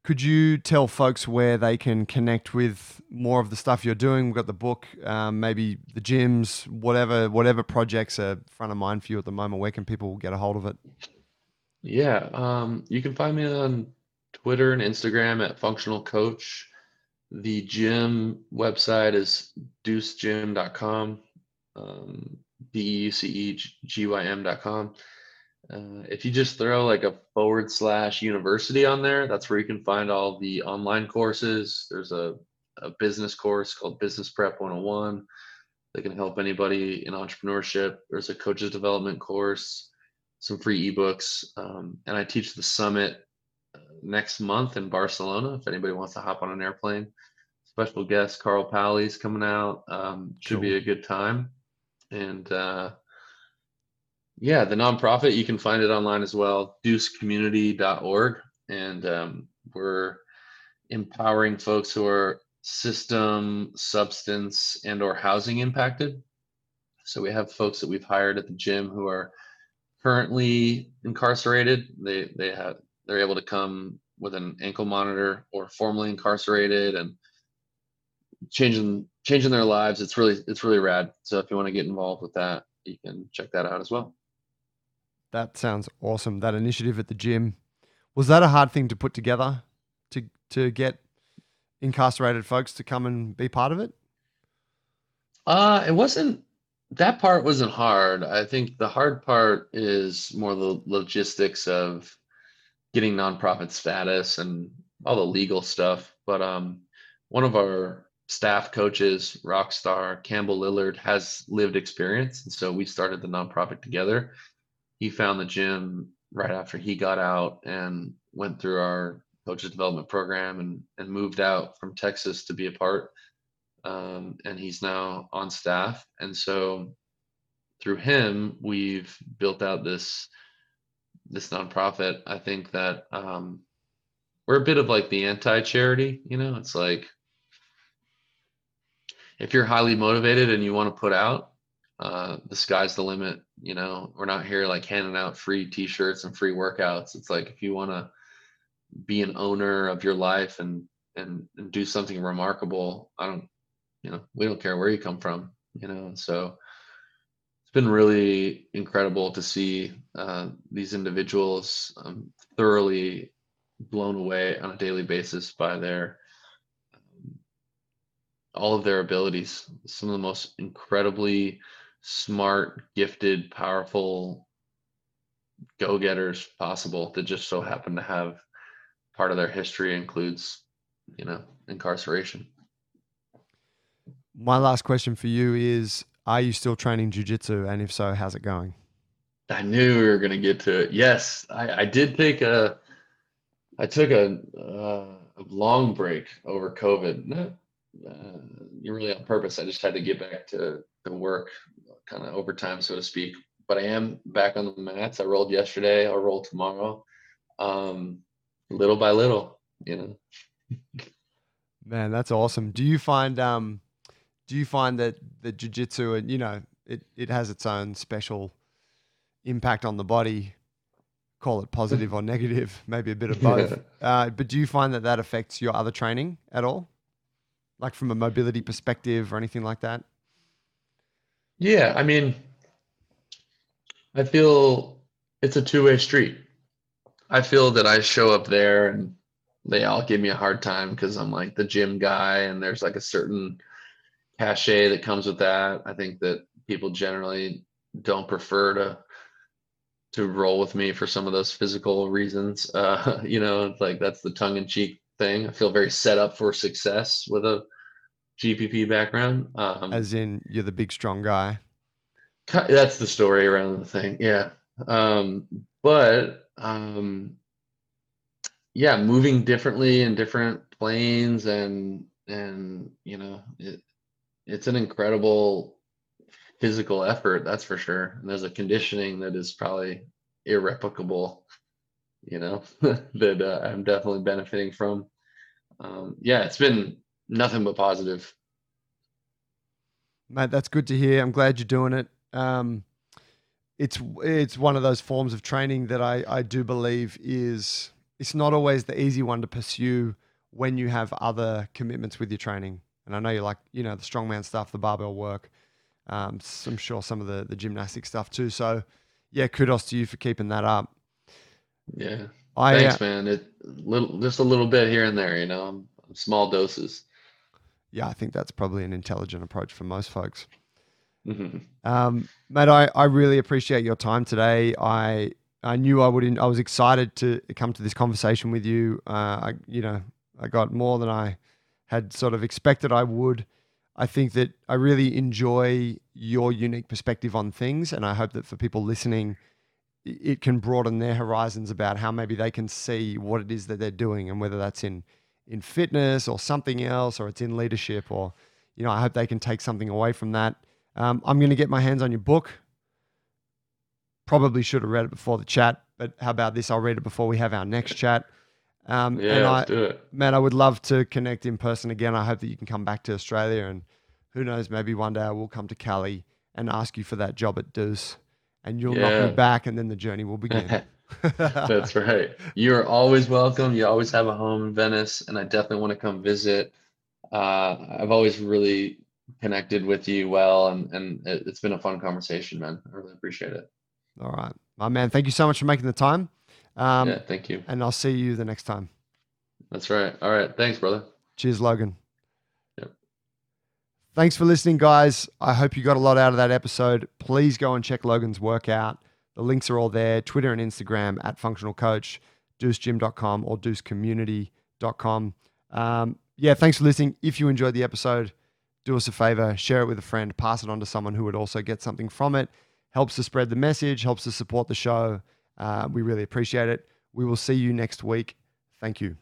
could you tell folks where they can connect with more of the stuff you're doing? We've got the book, um, maybe the gyms, whatever, whatever projects are front of mind for you at the moment. Where can people get a hold of it? Yeah, um, you can find me on Twitter and Instagram at Functional Coach. The gym website is deucegym.com, um, D-E-U-C-E-G-Y-M.com. Uh, if you just throw like a forward slash university on there, that's where you can find all the online courses. There's a, a business course called Business Prep 101 that can help anybody in entrepreneurship. There's a coaches development course, some free ebooks, um, and I teach the summit next month in Barcelona. If anybody wants to hop on an airplane, special guest Carl Paoli's coming out. Um, should cool. be a good time. And uh, yeah, the nonprofit you can find it online as well, deucecommunity.org, and um, we're empowering folks who are system, substance, and or housing impacted. So we have folks that we've hired at the gym who are currently incarcerated. They they have they're able to come with an ankle monitor or formerly incarcerated and changing changing their lives. It's really it's really rad. So if you want to get involved with that, you can check that out as well. That sounds awesome. That initiative at the gym was that a hard thing to put together to to get incarcerated folks to come and be part of it? Uh, it wasn't that part wasn't hard. I think the hard part is more the logistics of getting nonprofit status and all the legal stuff. But um, one of our staff coaches, rock star Campbell Lillard, has lived experience, and so we started the nonprofit together. He found the gym right after he got out and went through our coaches development program and and moved out from Texas to be a part. Um, and he's now on staff, and so through him, we've built out this this nonprofit, I think that um, we're a bit of like the anti-charity. You know, it's like if you're highly motivated and you want to put out, uh, the sky's the limit. You know, we're not here like handing out free T-shirts and free workouts. It's like if you want to be an owner of your life and, and and do something remarkable, I don't, you know, we don't care where you come from. You know, so it's been really incredible to see uh, these individuals um, thoroughly blown away on a daily basis by their um, all of their abilities some of the most incredibly smart gifted powerful go-getters possible that just so happen to have part of their history includes you know incarceration my last question for you is are you still training jujitsu? And if so, how's it going? I knew we were going to get to it. Yes, I, I did take a, I took a, uh, a long break over COVID. Not uh, really on purpose. I just had to get back to, to work kind of overtime, so to speak. But I am back on the mats. I rolled yesterday. I'll roll tomorrow. Um, little by little, you know. Man, that's awesome. Do you find um do you find that the jiu-jitsu and you know it, it has its own special impact on the body call it positive or negative maybe a bit of both uh, but do you find that that affects your other training at all like from a mobility perspective or anything like that yeah i mean i feel it's a two-way street i feel that i show up there and they all give me a hard time because i'm like the gym guy and there's like a certain cachet that comes with that. I think that people generally don't prefer to to roll with me for some of those physical reasons. Uh, you know, like that's the tongue in cheek thing. I feel very set up for success with a GPP background. Um, As in, you're the big strong guy. That's the story around the thing. Yeah. Um, but um, yeah, moving differently in different planes and and you know it it's an incredible physical effort, that's for sure. And there's a conditioning that is probably irreplicable, you know, that uh, I'm definitely benefiting from. Um, yeah, it's been nothing but positive. Mate, that's good to hear. I'm glad you're doing it. Um, it's it's one of those forms of training that I, I do believe is it's not always the easy one to pursue when you have other commitments with your training. And I know you like, you know, the strongman stuff, the barbell work. Um, I'm sure some of the, the gymnastic stuff too. So, yeah, kudos to you for keeping that up. Yeah. I, Thanks, uh, man. It little just a little bit here and there, you know, small doses. Yeah, I think that's probably an intelligent approach for most folks. Mm-hmm. Um, mate, I, I really appreciate your time today. I I knew I would. I was excited to come to this conversation with you. Uh, I, you know, I got more than I had sort of expected I would. I think that I really enjoy your unique perspective on things, and I hope that for people listening, it can broaden their horizons about how maybe they can see what it is that they're doing, and whether that's in in fitness or something else, or it's in leadership, or you know, I hope they can take something away from that. Um, I'm going to get my hands on your book. Probably should have read it before the chat, but how about this? I'll read it before we have our next chat. Um, yeah, and I, do it. Man, I would love to connect in person again. I hope that you can come back to Australia and who knows, maybe one day I will come to Cali and ask you for that job at Deuce and you'll yeah. knock me back and then the journey will begin. That's right. You're always welcome. You always have a home in Venice and I definitely want to come visit. Uh, I've always really connected with you well and, and it's been a fun conversation, man. I really appreciate it. All right. My man, thank you so much for making the time. Um, yeah, thank you. And I'll see you the next time. That's right. All right. Thanks, brother. Cheers, Logan. Yep. Thanks for listening, guys. I hope you got a lot out of that episode. Please go and check Logan's workout. The links are all there Twitter and Instagram at functional coach, deucegym.com or deucecommunity.com. Um, yeah, thanks for listening. If you enjoyed the episode, do us a favor, share it with a friend, pass it on to someone who would also get something from it. Helps to spread the message, helps to support the show. Uh, we really appreciate it. We will see you next week. Thank you.